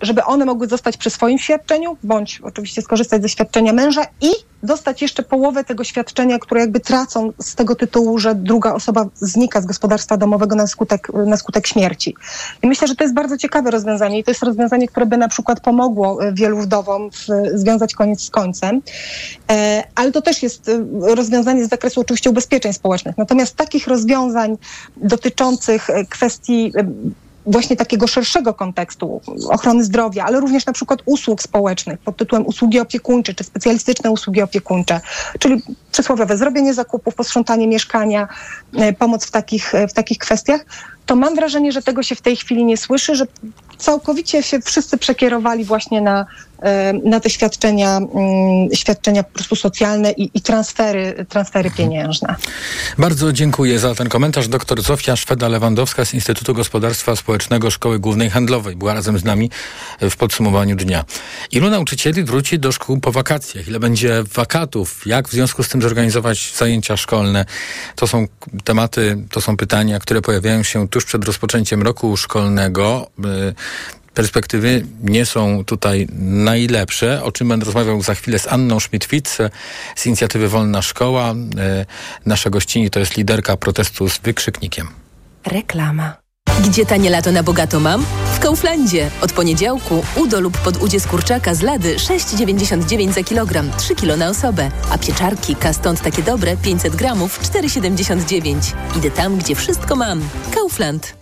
żeby one mogły zostać przy swoim świadczeniu, bądź oczywiście skorzystać ze świadczenia męża i dostać jeszcze połowę tego świadczenia, które jakby tracą z tego tytułu, że druga osoba znika z gospodarstwa domowego na skutek, na skutek śmierci. I myślę, że to jest bardzo ciekawe rozwiązanie i to jest rozwiązanie, które by na przykład pomogło e, wielu wdowom w, związać koniec z końcem. E, ale to też jest e, rozwiązanie z zakresu oczywiście ubezpieczeń społecznych. Natomiast takich rozwiązań dotyczących e, kwestii e, właśnie takiego szerszego kontekstu ochrony zdrowia, ale również na przykład usług społecznych pod tytułem usługi opiekuńcze czy specjalistyczne usługi opiekuńcze, czyli przysłowiowe zrobienie zakupów, posprzątanie mieszkania, e, pomoc w takich, e, w takich kwestiach, to mam wrażenie, że tego się w tej chwili nie słyszy, że całkowicie się wszyscy przekierowali właśnie na, e, na te świadczenia, mm, świadczenia po prostu socjalne i, i transfery, transfery pieniężne. Bardzo dziękuję za ten komentarz. Doktor Zofia Szweda-Lewandowska z Instytutu Gospodarstwa Społecznego Szkoły Głównej Handlowej była razem z nami w podsumowaniu dnia. Ilu nauczycieli wróci do szkół po wakacjach? Ile będzie wakatów? Jak w związku z tym zorganizować zajęcia szkolne? To są tematy, to są pytania, które pojawiają się tuż przed rozpoczęciem roku szkolnego. Y, Perspektywy nie są tutaj najlepsze, o czym będę rozmawiał za chwilę z Anną Schmidt-Fitz z inicjatywy Wolna Szkoła. Y, Nasza gościni to jest liderka protestu z wykrzyknikiem. Reklama. Gdzie tanie lato na bogato mam? W Kauflandzie. Od poniedziałku udo lub podudzie z kurczaka z lady 6,99 za kilogram, 3 kilo na osobę. A pieczarki stąd takie dobre 500 gramów 4,79. Idę tam, gdzie wszystko mam. Kaufland.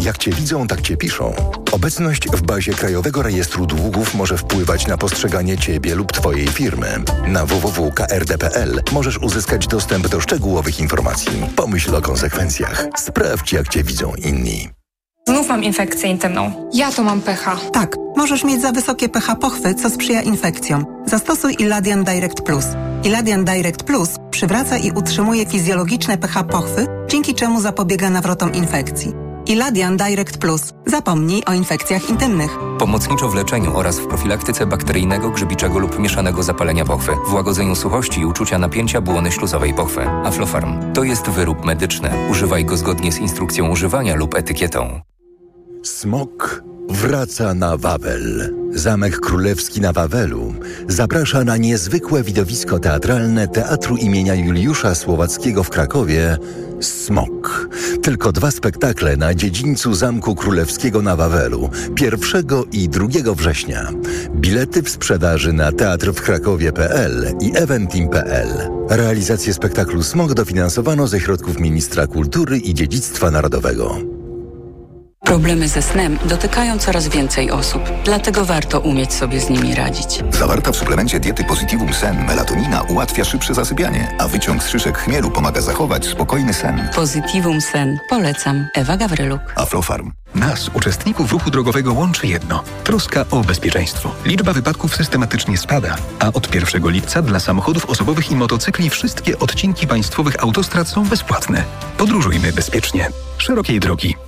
Jak cię widzą, tak cię piszą. Obecność w bazie Krajowego Rejestru Długów może wpływać na postrzeganie ciebie lub twojej firmy. Na www.krd.pl możesz uzyskać dostęp do szczegółowych informacji. Pomyśl o konsekwencjach. Sprawdź, jak cię widzą inni. Znów mam infekcję intymną. Ja to mam pH. Tak, możesz mieć za wysokie pH pochwy, co sprzyja infekcjom. Zastosuj Iladian Direct Plus. Iladian Direct Plus przywraca i utrzymuje fizjologiczne pH pochwy, dzięki czemu zapobiega nawrotom infekcji. Iladian Direct Plus. Zapomnij o infekcjach intymnych. Pomocniczo w leczeniu oraz w profilaktyce bakteryjnego, grzybiczego lub mieszanego zapalenia pochwy, w łagodzeniu suchości i uczucia napięcia błony śluzowej pochwy. Aflofarm to jest wyrób medyczny. Używaj go zgodnie z instrukcją używania lub etykietą. Smok wraca na Wawel. Zamek Królewski na Wawelu zaprasza na niezwykłe widowisko teatralne Teatru imienia Juliusza Słowackiego w Krakowie Smok. Tylko dwa spektakle na dziedzińcu Zamku Królewskiego na Wawelu 1 i 2 września. Bilety w sprzedaży na teatrwkrakowie.pl i eventim.pl. Realizację spektaklu Smok dofinansowano ze środków Ministra Kultury i Dziedzictwa Narodowego. Problemy ze snem dotykają coraz więcej osób, dlatego warto umieć sobie z nimi radzić. Zawarta w suplemencie diety Positivum Sen melatonina ułatwia szybsze zasypianie, a wyciąg z szyszek chmielu pomaga zachować spokojny sen. Positivum Sen. Polecam. Ewa Gawryluk. Aflofarm. Nas, uczestników ruchu drogowego, łączy jedno. Troska o bezpieczeństwo. Liczba wypadków systematycznie spada, a od 1 lipca dla samochodów osobowych i motocykli wszystkie odcinki państwowych autostrad są bezpłatne. Podróżujmy bezpiecznie. Szerokiej drogi.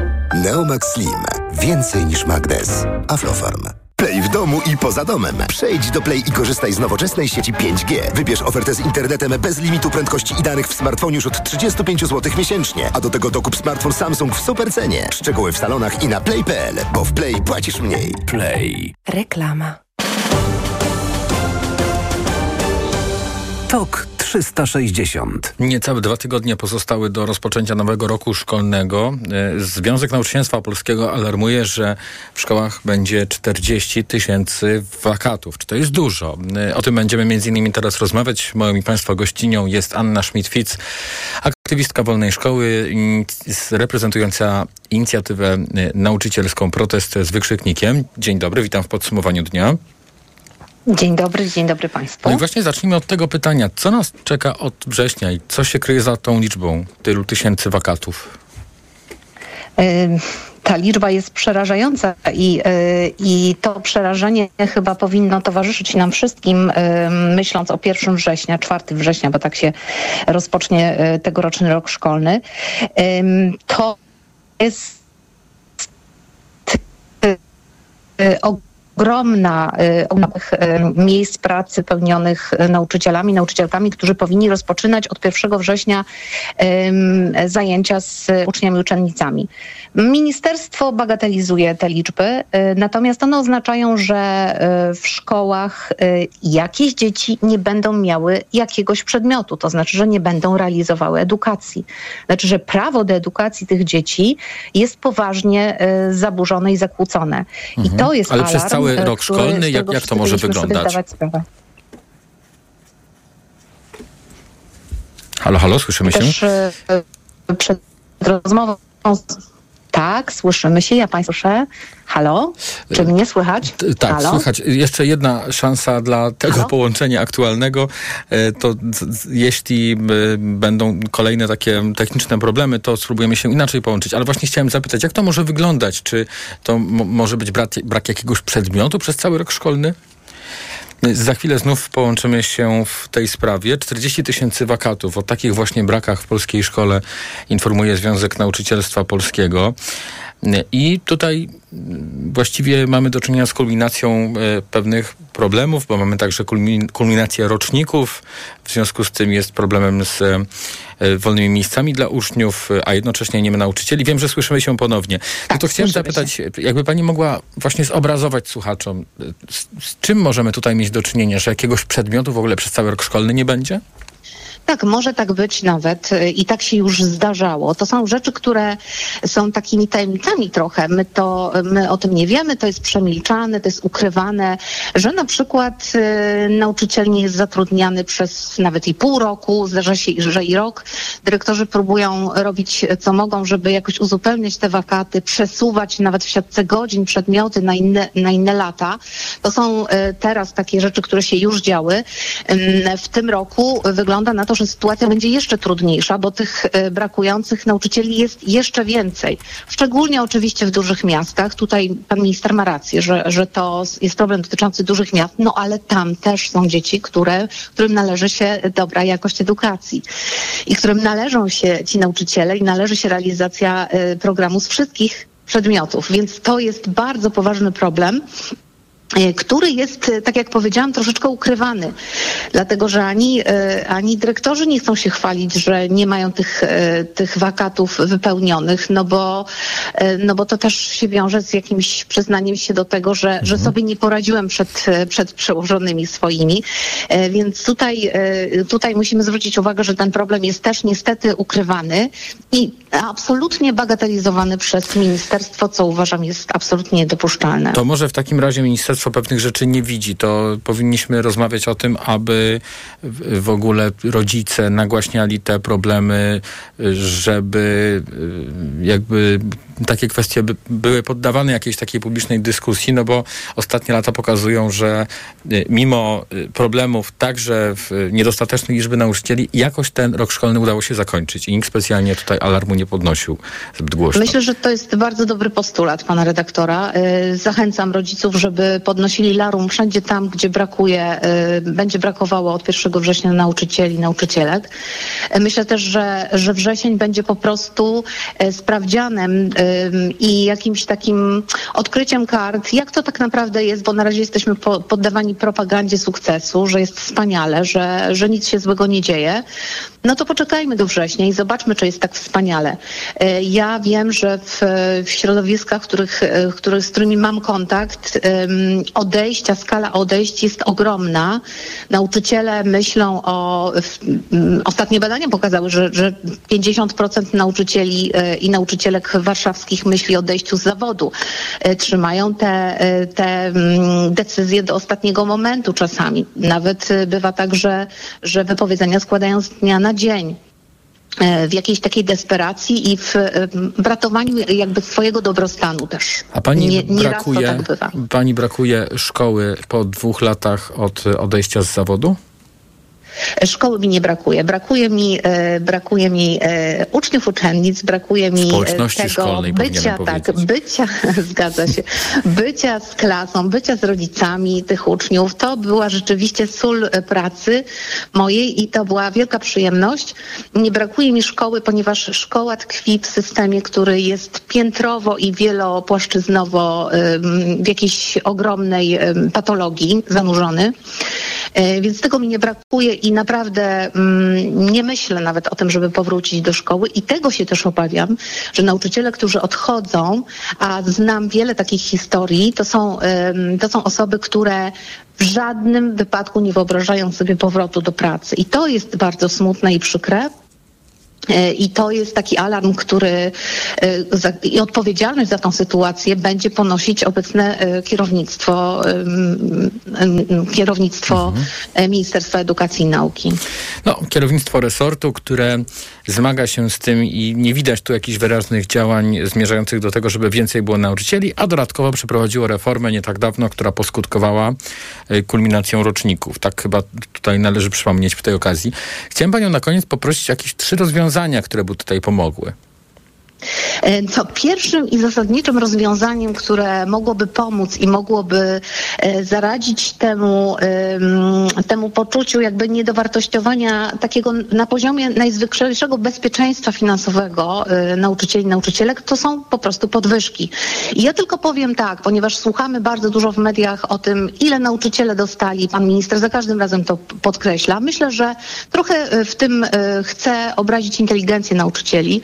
Neomax Slim. Więcej niż magnez. Aflofarm. Play w domu i poza domem. Przejdź do Play i korzystaj z nowoczesnej sieci 5G. Wybierz ofertę z internetem bez limitu prędkości i danych w smartfonie już od 35 zł miesięcznie. A do tego dokup smartfon Samsung w super cenie. Szczegóły w salonach i na play.pl, bo w Play płacisz mniej. Play. Reklama. TOK 360. Niecałe dwa tygodnie pozostały do rozpoczęcia nowego roku szkolnego. E, Związek Nauczycielstwa Polskiego alarmuje, że w szkołach będzie 40 tysięcy wakatów. Czy to jest dużo? E, O tym będziemy między innymi teraz rozmawiać. Moją i Państwa gościnią jest Anna Schmidt-Fitz, aktywistka Wolnej Szkoły, reprezentująca inicjatywę e, nauczycielską Protest z wykrzyknikiem. Dzień dobry, witam w podsumowaniu dnia. Dzień dobry, dzień dobry Państwu. No i właśnie zacznijmy od tego pytania. Co nas czeka od września i co się kryje za tą liczbą tylu tysięcy wakatów? Ta liczba jest przerażająca i, y, i to przerażenie chyba powinno towarzyszyć nam wszystkim, myśląc o 1 września, 4 września, bo tak się rozpocznie y, tegoroczny rok szkolny. To jest y, y, ogromna y, ogromnych y, miejsc pracy pełnionych y, nauczycielami, nauczycielkami, którzy powinni rozpoczynać od 1 września zajęcia z uczniami i uczennicami. Ministerstwo bagatelizuje te liczby, natomiast one oznaczają, że w szkołach jakieś dzieci nie będą miały jakiegoś przedmiotu, to znaczy, że nie będą realizowały edukacji. Znaczy, że prawo do edukacji tych dzieci jest poważnie zaburzone i zakłócone. I Mhm. to jest Ale przez alarm, cały y, rok który- szkolny, jak- jak to może wyglądać? Halo, halo, słyszymy się? Też y, przed rozmową tak, słyszymy się, ja Państwa słyszę. Halo? Czy mnie słychać? Tak, Halo? słychać. Jeszcze jedna szansa dla tego połączenia aktualnego. E, To jeśli e, będą kolejne takie techniczne problemy, to spróbujemy się inaczej połączyć. Ale właśnie chciałem zapytać, jak to może wyglądać? Czy to mo- może być brak, brak jakiegoś przedmiotu przez cały rok szkolny? Za chwilę znów połączymy się w tej sprawie. 40 tysięcy wakatów. O takich właśnie brakach w polskiej szkole informuje Związek Nauczycielstwa Polskiego. I tutaj właściwie mamy do czynienia z kulminacją e, pewnych problemów, bo mamy także kulmin- kulminację roczników. W związku z tym jest problemem z e, wolnymi miejscami dla uczniów, a jednocześnie nie ma nauczycieli. Wiem, że słyszymy się ponownie. No to chciałem zapytać, jakby pani mogła właśnie zobrazować słuchaczom, e, z, z czym możemy tutaj mieć do czynienia, że jakiegoś przedmiotu w ogóle przez cały rok szkolny nie będzie? Tak, może tak być nawet y, i tak się już zdarzało. To są rzeczy, które są takimi tajemnicami trochę. My to, my o tym nie wiemy, to jest przemilczane, to jest ukrywane, że na przykład y, nauczyciel nie jest zatrudniany przez nawet i pół roku, zdarza się, że i rok. Dyrektorzy próbują robić co mogą, żeby jakoś uzupełniać te wakaty, przesuwać nawet w siatce godzin przedmioty na inne, na inne lata. To są y, teraz takie rzeczy, które się już działy. Ym, W tym roku wygląda na to, że sytuacja będzie jeszcze trudniejsza, bo tych y, brakujących nauczycieli jest jeszcze więcej. Szczególnie oczywiście w dużych miastach. Tutaj pan minister ma rację, że, że to jest problem dotyczący dużych miast, no ale tam też są dzieci, które, którym należy się dobra jakość edukacji i którym należą się ci nauczyciele i należy się realizacja y, programu z wszystkich przedmiotów. Więc to jest bardzo poważny problem. E, który jest, e, tak jak powiedziałam, troszeczkę ukrywany, dlatego że ani, e, ani dyrektorzy nie chcą się chwalić, że nie mają tych, tych wakatów wypełnionych, no bo, no bo to też się wiąże z jakimś przyznaniem się do tego, że, że Mhm. sobie nie poradziłem przed, przed przełożonymi swoimi, więc tutaj, tutaj musimy zwrócić uwagę, że ten problem jest też niestety ukrywany i absolutnie bagatelizowany przez ministerstwo, co uważam jest absolutnie niedopuszczalne. To może w takim razie ministerstwo pewnych rzeczy nie widzi. To powinniśmy rozmawiać o tym, aby w w ogóle rodzice nagłaśniali te problemy, żeby y, jakby takie kwestie by, były poddawane jakiejś takiej publicznej dyskusji, no bo ostatnie lata pokazują, że y, mimo y, problemów także w niedostatecznej liczby nauczycieli, jakoś ten rok szkolny udało się zakończyć i nikt specjalnie tutaj alarmu nie podnosił zbyt głośno. Myślę, że to jest bardzo dobry postulat pana redaktora. Y, Zachęcam rodziców, żeby podnosili larum wszędzie tam, gdzie brakuje, y, będzie brakowało od 1 września nauczycieli, nauczycielek. Y, Myślę też, że, że wrzesień będzie po prostu y, sprawdzianem i jakimś takim odkryciem kart, jak to tak naprawdę jest, bo na razie jesteśmy po, poddawani propagandzie sukcesu, że jest wspaniale, że, że nic się złego nie dzieje. No to poczekajmy do września i zobaczmy, czy jest tak wspaniale. E, Ja wiem, że w, w środowiskach, których, e, których, z którymi mam kontakt, odejścia, skala odejść jest ogromna. Nauczyciele myślą o. Ostatnie badania pokazały, że, że 50% nauczycieli e, i nauczycielek warszawskich myśli o odejściu z zawodu. Trzymają te, te decyzje do ostatniego momentu czasami. Nawet bywa tak, że, że wypowiedzenia składają z dnia na dzień e, w jakiejś takiej desperacji i w e, w ratowaniu jakby swojego dobrostanu też. A pani nie, nie brakuje, tak pani brakuje szkoły po dwóch latach od odejścia z zawodu? Szkoły mi nie brakuje. Brakuje mi, e, brakuje mi e, uczniów, uczennic, brakuje mi e, tego bycia, tak, bycia, zgadza się, bycia z klasą, bycia z rodzicami tych uczniów. To była rzeczywiście sól pracy mojej i to była wielka przyjemność. Nie brakuje mi szkoły, ponieważ szkoła tkwi w systemie, który jest piętrowo i wielopłaszczyznowo w jakiejś ogromnej patologii zanurzony. E, Więc tego mi nie brakuje i naprawdę mm, nie myślę nawet o tym, żeby powrócić do szkoły i tego się też obawiam, że nauczyciele, którzy odchodzą, a znam wiele takich historii, to są, to są osoby, które w żadnym wypadku nie wyobrażają sobie powrotu do pracy. I to jest bardzo smutne i przykre. E, I to jest taki alarm, który e, za, i odpowiedzialność za tą sytuację będzie ponosić obecne e, kierownictwo, kierownictwo e, Ministerstwa Edukacji i Nauki. No, kierownictwo resortu, które zmaga się z tym i nie widać tu jakichś wyraźnych działań zmierzających do tego, żeby więcej było nauczycieli, a dodatkowo przeprowadziło reformę nie tak dawno, która poskutkowała kulminacją roczników. Tak chyba tutaj należy przypomnieć w tej okazji. Chciałem panią na koniec poprosić o jakieś trzy rozwiązania, które by tutaj pomogły. E, To pierwszym i zasadniczym rozwiązaniem, które mogłoby pomóc i mogłoby e, zaradzić temu, em, temu poczuciu jakby niedowartościowania takiego na poziomie najzwyklejszego bezpieczeństwa finansowego e, nauczycieli i nauczycielek, to są po prostu podwyżki. I ja tylko powiem tak, ponieważ słuchamy bardzo dużo w mediach o tym, ile nauczyciele dostali, pan minister za każdym razem to podkreśla. Myślę, że trochę e, w tym e, chce obrazić inteligencję nauczycieli.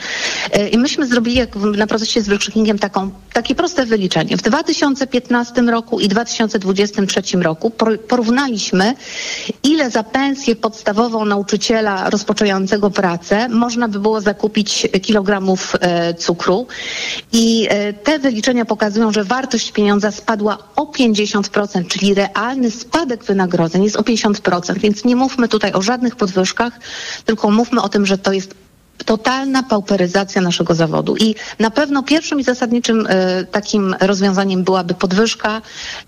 E, I myśmy zrobili jak na procesie z wykształceniem taką, takie proste wyliczenie. W 2015 roku i 2023 roku por- porównaliśmy, ile za pensję podstawową nauczyciela rozpoczynającego pracę można by było zakupić kilogramów e, cukru. I e, te wyliczenia pokazują, że wartość pieniądza spadła o 50%, czyli realny spadek wynagrodzeń jest o 50%. Więc nie mówmy tutaj o żadnych podwyżkach, tylko mówmy o tym, że to jest totalna pauperyzacja naszego zawodu. I na pewno pierwszym i zasadniczym e, takim rozwiązaniem byłaby podwyżka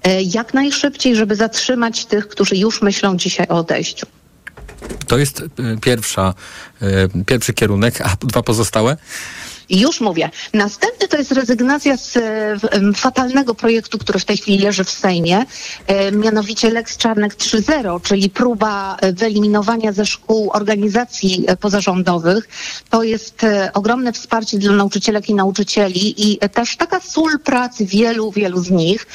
e, jak najszybciej, żeby zatrzymać tych, którzy już myślą dzisiaj o odejściu. To jest e, pierwsza, pierwszy kierunek, a dwa pozostałe? Już mówię. Następny to jest rezygnacja z e, fatalnego projektu, który w tej chwili leży w Sejmie, e, mianowicie Lex Czarnek 3.0, czyli próba e, wyeliminowania ze szkół organizacji pozarządowych. To jest ogromne wsparcie dla nauczycielek i nauczycieli i też taka sól pracy wielu, wielu z nich.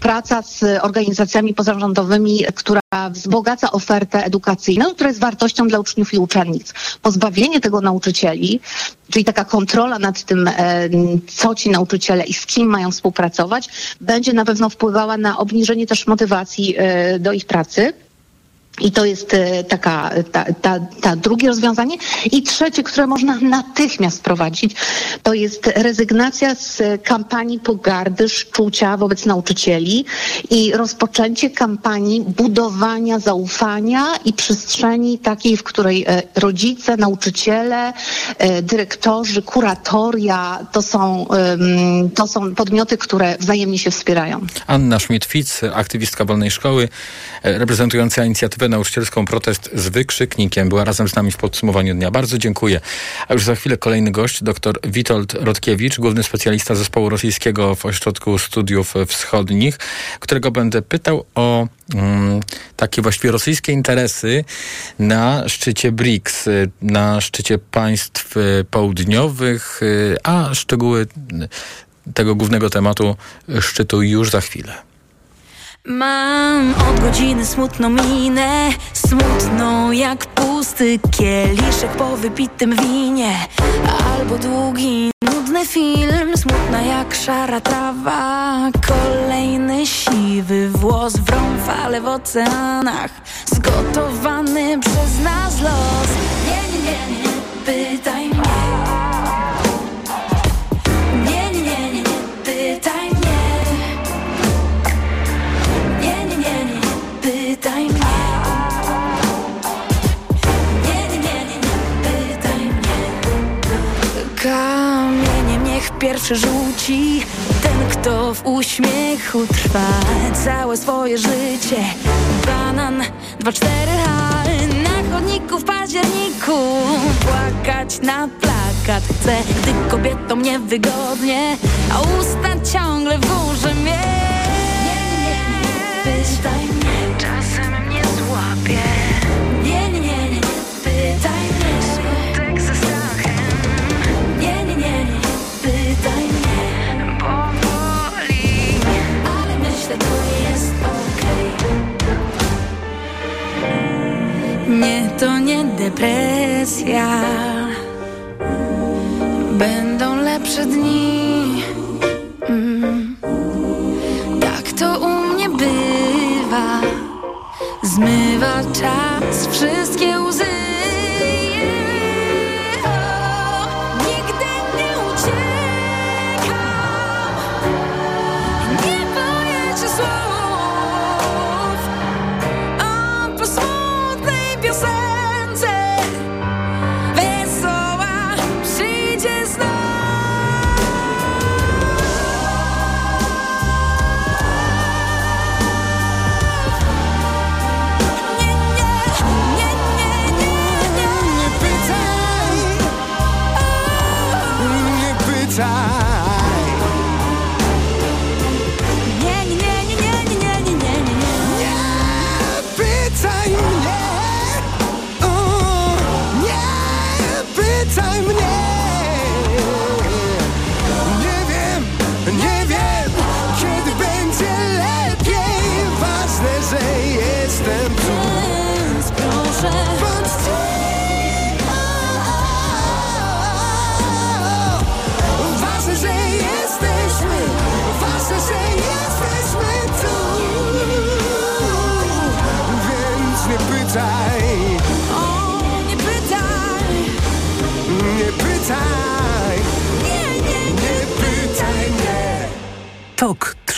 Praca z organizacjami pozarządowymi, która wzbogaca ofertę edukacyjną, która jest wartością dla uczniów i uczennic. Pozbawienie tego nauczycieli, czyli taka kontrola nad tym, e, co ci nauczyciele i z kim mają współpracować, będzie na pewno wpływała na obniżenie też motywacji e, do ich pracy. I to jest e, taka, ta, ta, ta drugie rozwiązanie. I trzecie, które można natychmiast wprowadzić, to jest rezygnacja z kampanii pogardy, szczucia wobec nauczycieli i rozpoczęcie kampanii budowania zaufania i przestrzeni takiej, w której e, rodzice, nauczyciele, e, dyrektorzy, kuratoria to są, to są podmioty, które wzajemnie się wspierają. Anna Schmidt-Fitz, aktywistka Wolnej Szkoły, reprezentująca inicjatywę inicjatywę nauczycielską Protest z wykrzyknikiem. Była razem z nami w podsumowaniu dnia. Bardzo dziękuję. A już za chwilę kolejny gość, dr Witold Rodkiewicz, główny specjalista zespołu rosyjskiego w Ośrodku Studiów Wschodnich, którego będę pytał o um, takie właściwie rosyjskie interesy na szczycie BRICS, na szczycie państw południowych, a szczegóły tego głównego tematu szczytu już za chwilę. Mam od godziny smutną minę Smutną jak pusty kieliszek po wypitym winie. Albo długi, nudny film Smutna jak szara trawa. Kolejny siwy włos Wrą fale w oceanach. Zgotowany przez nas los. Nie, nie, nie, nie, pytaj mnie pierwszy rzuci. Ten, kto w uśmiechu trwa Całe swoje życie. Banan, dwa, cztery H Na chodniku w październiku. Płakać na plakat chcę Gdy kobietom niewygodnie. A usta ciągle wórzy mnie to nie depresja. Będą lepsze dni. Mm. Tak to u mnie bywa. Zmywa czas wszystkie łzy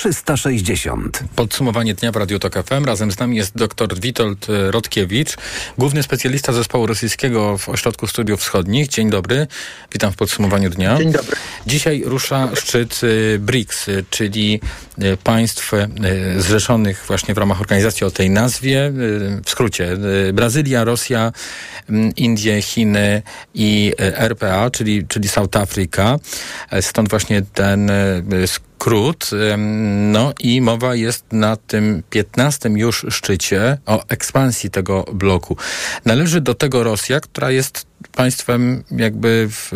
360. Podsumowanie dnia w Radio Tok FM. Razem z nami jest dr Witold Rotkiewicz, główny specjalista zespołu rosyjskiego w Ośrodku Studiów Wschodnich. Dzień dobry, witam w podsumowaniu dnia. Dzień dobry. Dzisiaj rusza szczyt y, BRICS, y, czyli państw zrzeszonych właśnie w ramach organizacji o tej nazwie. W skrócie Brazylia, Rosja, Indie, Chiny i RPA, czyli, czyli South Africa. Stąd właśnie ten skrót. No i mowa jest na tym 15 już szczycie o ekspansji tego bloku. Należy do tego Rosja, która jest państwem jakby w,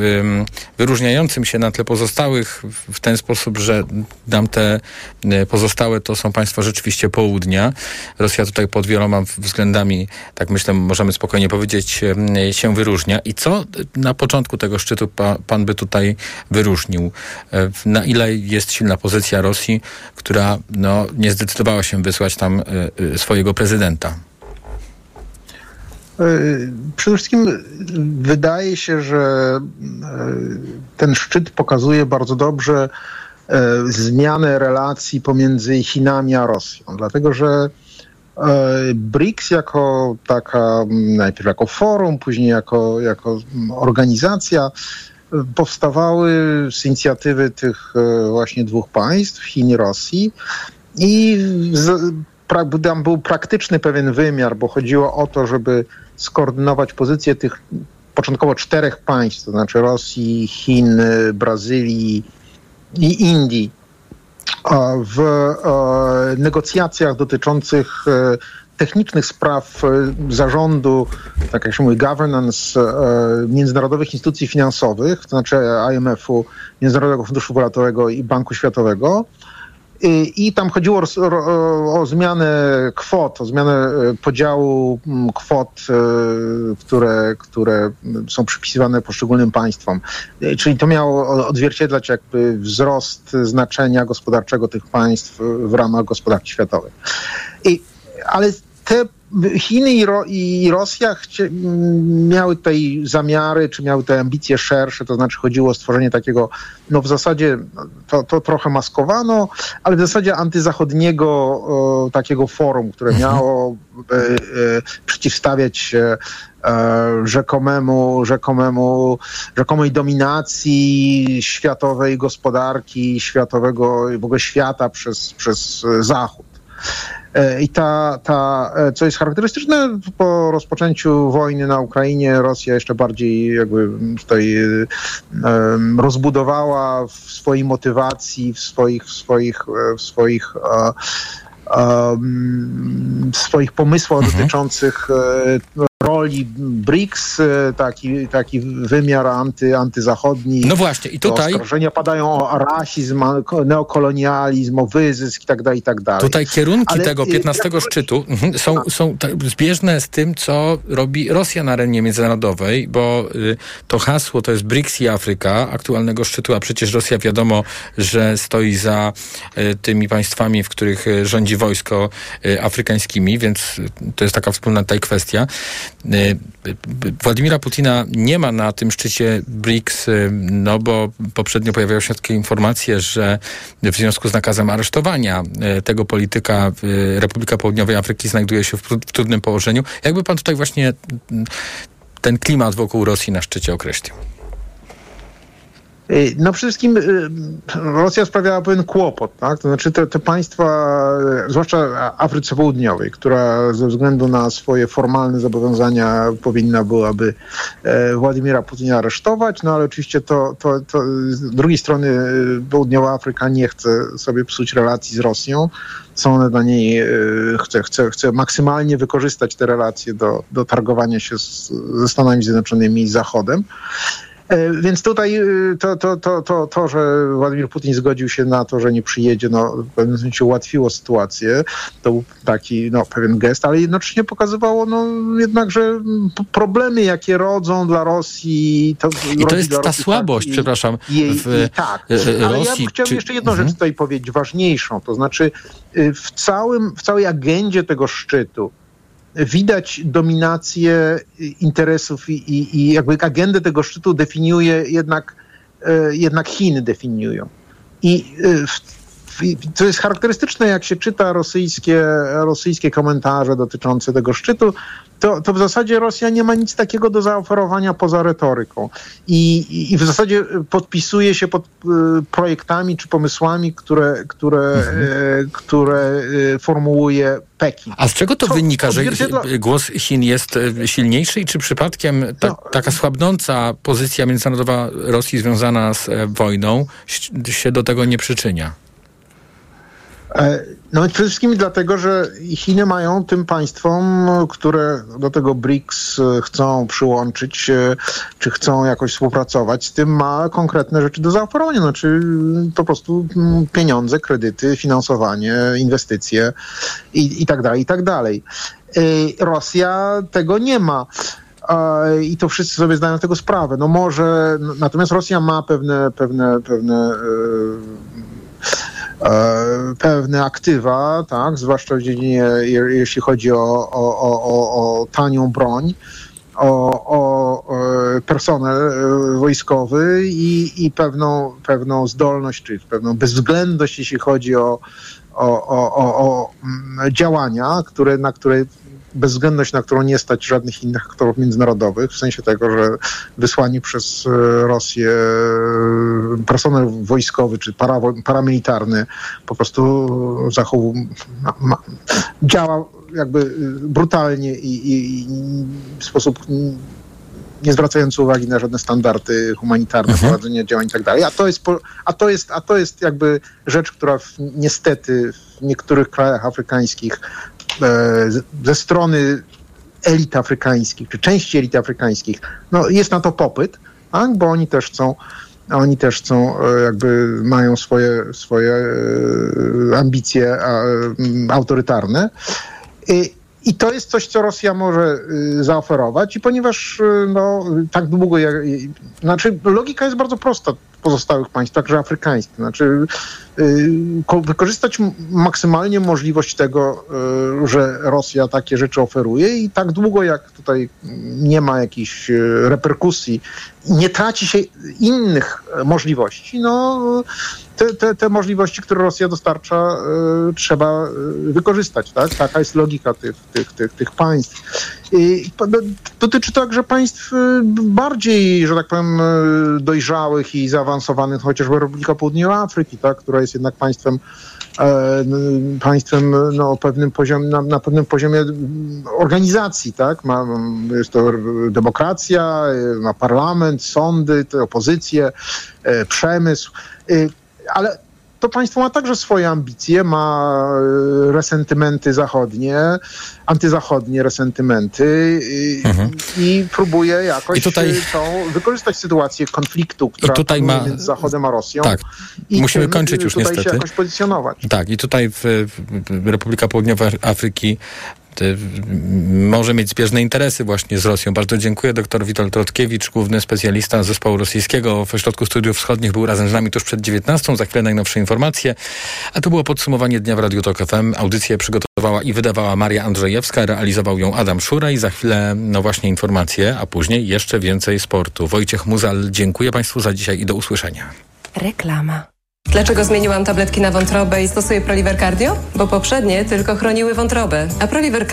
wyróżniającym się na tle pozostałych w ten sposób, że tamte e, pozostałe to są państwa rzeczywiście południa. Rosja tutaj pod wieloma względami, tak myślę, możemy spokojnie powiedzieć, się wyróżnia. I co na początku tego szczytu pa, pan by tutaj wyróżnił? E, na ile jest silna pozycja Rosji, która no, nie zdecydowała się wysłać tam e, swojego prezydenta? E, przede wszystkim wydaje się, że e, ten szczyt pokazuje bardzo dobrze e, zmianę relacji pomiędzy Chinami a Rosją, dlatego że BRICS jako taka, najpierw jako forum, później jako, jako organizacja, powstawały z inicjatywy tych właśnie dwóch państw, Chin i Rosji. I tam był praktyczny pewien wymiar, bo chodziło o to, żeby skoordynować pozycje tych początkowo czterech państw, to znaczy Rosji, Chin, Brazylii i Indii. W negocjacjach dotyczących e, technicznych spraw e, zarządu, tak jak się mówi, governance e, międzynarodowych instytucji finansowych, to znaczy IMF-u, Międzynarodowego Funduszu Walutowego i Banku Światowego, i tam chodziło o, zmianę kwot, o zmianę e, podziału mm, kwot, e, które, które są przypisywane poszczególnym państwom. E, czyli to miało odzwierciedlać jakby wzrost znaczenia gospodarczego tych państw w ramach gospodarki światowej. I, ale te Chiny i, Ro i Rosja miały tutaj zamiary, czy miały te ambicje szersze, to znaczy chodziło o stworzenie takiego, no w zasadzie to, to trochę maskowano, ale w zasadzie antyzachodniego o, takiego forum, które mhm. miało e, e, przeciwstawiać się e, rzekomemu, rzekomemu, rzekomej dominacji światowej gospodarki, światowego w ogóle świata przez, przez Zachód. E, I ta, ta, e, co jest charakterystyczne, po rozpoczęciu wojny na Ukrainie Rosja jeszcze bardziej jakby tutaj um, rozbudowała w swojej motywacji, w swoich, w swoich, w swoich swoich pomysłach mhm. dotyczących roli BRICS, e, taki, taki wymiar anty, antyzachodni. No właśnie, i tutaj... Oskarżenia padają o rasizm, neokolonializm, o wyzysk i tak dalej, i tak dalej. Tutaj kierunki Ale, tego 15 jak... szczytu mhm, są, są zbieżne z tym, co robi Rosja na arenie międzynarodowej, bo y, to hasło to jest BRICS i Afryka aktualnego szczytu, a przecież Rosja wiadomo, że stoi za y, tymi państwami, w których rządzi wojsko afrykańskimi, więc to jest taka wspólna tutaj kwestia. Y, Władimira Putina nie ma na tym szczycie BRICS, y, no bo poprzednio pojawiały się takie informacje, że w związku z nakazem aresztowania y, tego polityka Republika Południowej Afryki znajduje się w trudnym położeniu. Jakby pan tutaj właśnie ten klimat wokół Rosji na szczycie określił? No przede wszystkim y, Rosja sprawiała pewien kłopot, tak? To znaczy te, te państwa, zwłaszcza Afryce Południowej, która ze względu na swoje formalne zobowiązania powinna byłaby e, Władimira Putina aresztować, no ale oczywiście to, to, to z drugiej strony y, Południowa Afryka nie chce sobie psuć relacji z Rosją, są one dla niej, chce, chce, chce maksymalnie wykorzystać te relacje do, do targowania się z, ze Stanami Zjednoczonymi i Zachodem. E, więc tutaj y, to, to, to, to, to, że Władimir Putin zgodził się na to, że nie przyjedzie, no, w pewnym sensie ułatwiło sytuację. To był taki no, pewien gest, ale jednocześnie pokazywało no, jednak, że problemy, jakie rodzą dla Rosji. To I to jest ta Rosji, słabość, tak, przepraszam, i, w i, tak. E, ale Rosji. Ja chciałem czy... jeszcze jedną mhm. rzecz tutaj powiedzieć, ważniejszą. To znaczy, y, w, całym, w całej agendzie tego szczytu widać dominację interesów i, i, i jakby agendę tego szczytu definiuje jednak, e, jednak Chiny definiują. I e, w to jest charakterystyczne, jak się czyta rosyjskie, rosyjskie komentarze dotyczące tego szczytu, to, to w zasadzie Rosja nie ma nic takiego do zaoferowania poza retoryką. I, i w zasadzie podpisuje się pod y, projektami czy pomysłami, które, które, mhm. y, które y, formułuje Pekin. A z czego to Co wynika, że głos Chin jest silniejszy i czy przypadkiem ta, no. taka słabnąca pozycja międzynarodowa Rosji związana z e, wojną się do tego nie przyczynia? E, no przede wszystkim dlatego, że Chiny mają tym państwom, które do tego BRICS chcą przyłączyć, czy chcą jakoś współpracować, z tym ma konkretne rzeczy do zaoferowania, znaczy po prostu mm, pieniądze, kredyty, finansowanie, inwestycje i, i tak dalej, i tak dalej. E, Rosja tego nie ma i to wszyscy sobie zdają tego sprawę. No może, natomiast Rosja ma pewne, pewne, pewne E, pewne aktywa, tak, zwłaszcza w dziedzinie, jeśli chodzi o, o, o, o tanią broń, o, o personel e, wojskowy i, i pewną, pewną zdolność, czy pewną bezwzględność, jeśli chodzi o, o, o, o, mm, działania, które, na które bezwzględność, na którą nie stać żadnych innych aktorów międzynarodowych, w sensie tego, że wysłani przez e, Rosję e, personel wojskowy czy para, paramilitarny po prostu zachowuje, działa jakby brutalnie i, i, i w sposób nie zwracając uwagi na żadne standardy humanitarne, mhm. prowadzenie działań i tak dalej. A to jest, a to jest, a to jest jakby rzecz, która w, niestety w niektórych krajach afrykańskich E, ze strony elit afrykańskich, czy części elit afrykańskich, no jest na to popyt, tak? bo oni też chcą oni też chcą, e, jakby mają swoje, swoje e, ambicje autorytarne. I, i to jest coś, co Rosja może zaoferować i ponieważ no, tak długo, jak, znaczy logika jest bardzo prosta pozostałych państw, także afrykańskich. Znaczy, y, wykorzystać maksymalnie możliwość tego, y, że Rosja takie rzeczy oferuje i tak długo jak tutaj nie ma jakichś y, reperkusji, nie traci się innych możliwości, no te, te, te możliwości, które Rosja dostarcza, trzeba wykorzystać. Tak? Taka jest logika tych, tych, tych, tych państw. I dotyczy to także państw bardziej, że tak powiem, dojrzałych i zaawansowanych, chociażby Republika Południowa Afryki, tak, która jest jednak państwem e, państwem no, pewnym na, na, pewnym poziomie organizacji, tak? Ma, jest to demokracja, ma parlament, sądy, opozycję, e, przemysł, e, ale to państwo ma także swoje ambicje, ma e, resentymenty zachodnie, antyzachodnie resentymenty i, mhm. i próbuje jakoś I tutaj, tą, wykorzystać sytuację konfliktu, która tutaj ma, między Zachodem a Rosją. Tak, i musimy tym, kończyć już tutaj niestety. się jakoś pozycjonować. Tak, i tutaj w, w Republika Południowa Afryki może mieć zbieżne interesy właśnie z Rosją. Bardzo dziękuję. Doktor Witold Trotkiewicz, główny specjalista zespołu rosyjskiego w Ośrodku Studiów Wschodnich, był razem z nami tuż przed 19. Za chwilę najnowsze informacje. A to było podsumowanie dnia w Radiu Tok FM. Audycję przygotowała i wydawała Maria Andrzejewska, realizował ją Adam Szura i za chwilę no właśnie informacje, a później jeszcze więcej sportu. Wojciech Muzal, dziękuję Państwu za dzisiaj i do usłyszenia. Reklama. Dlaczego zmieniłam tabletki na wątrobę i stosuję Proliver Cardio? Bo poprzednie tylko chroniły wątrobę, a Proliver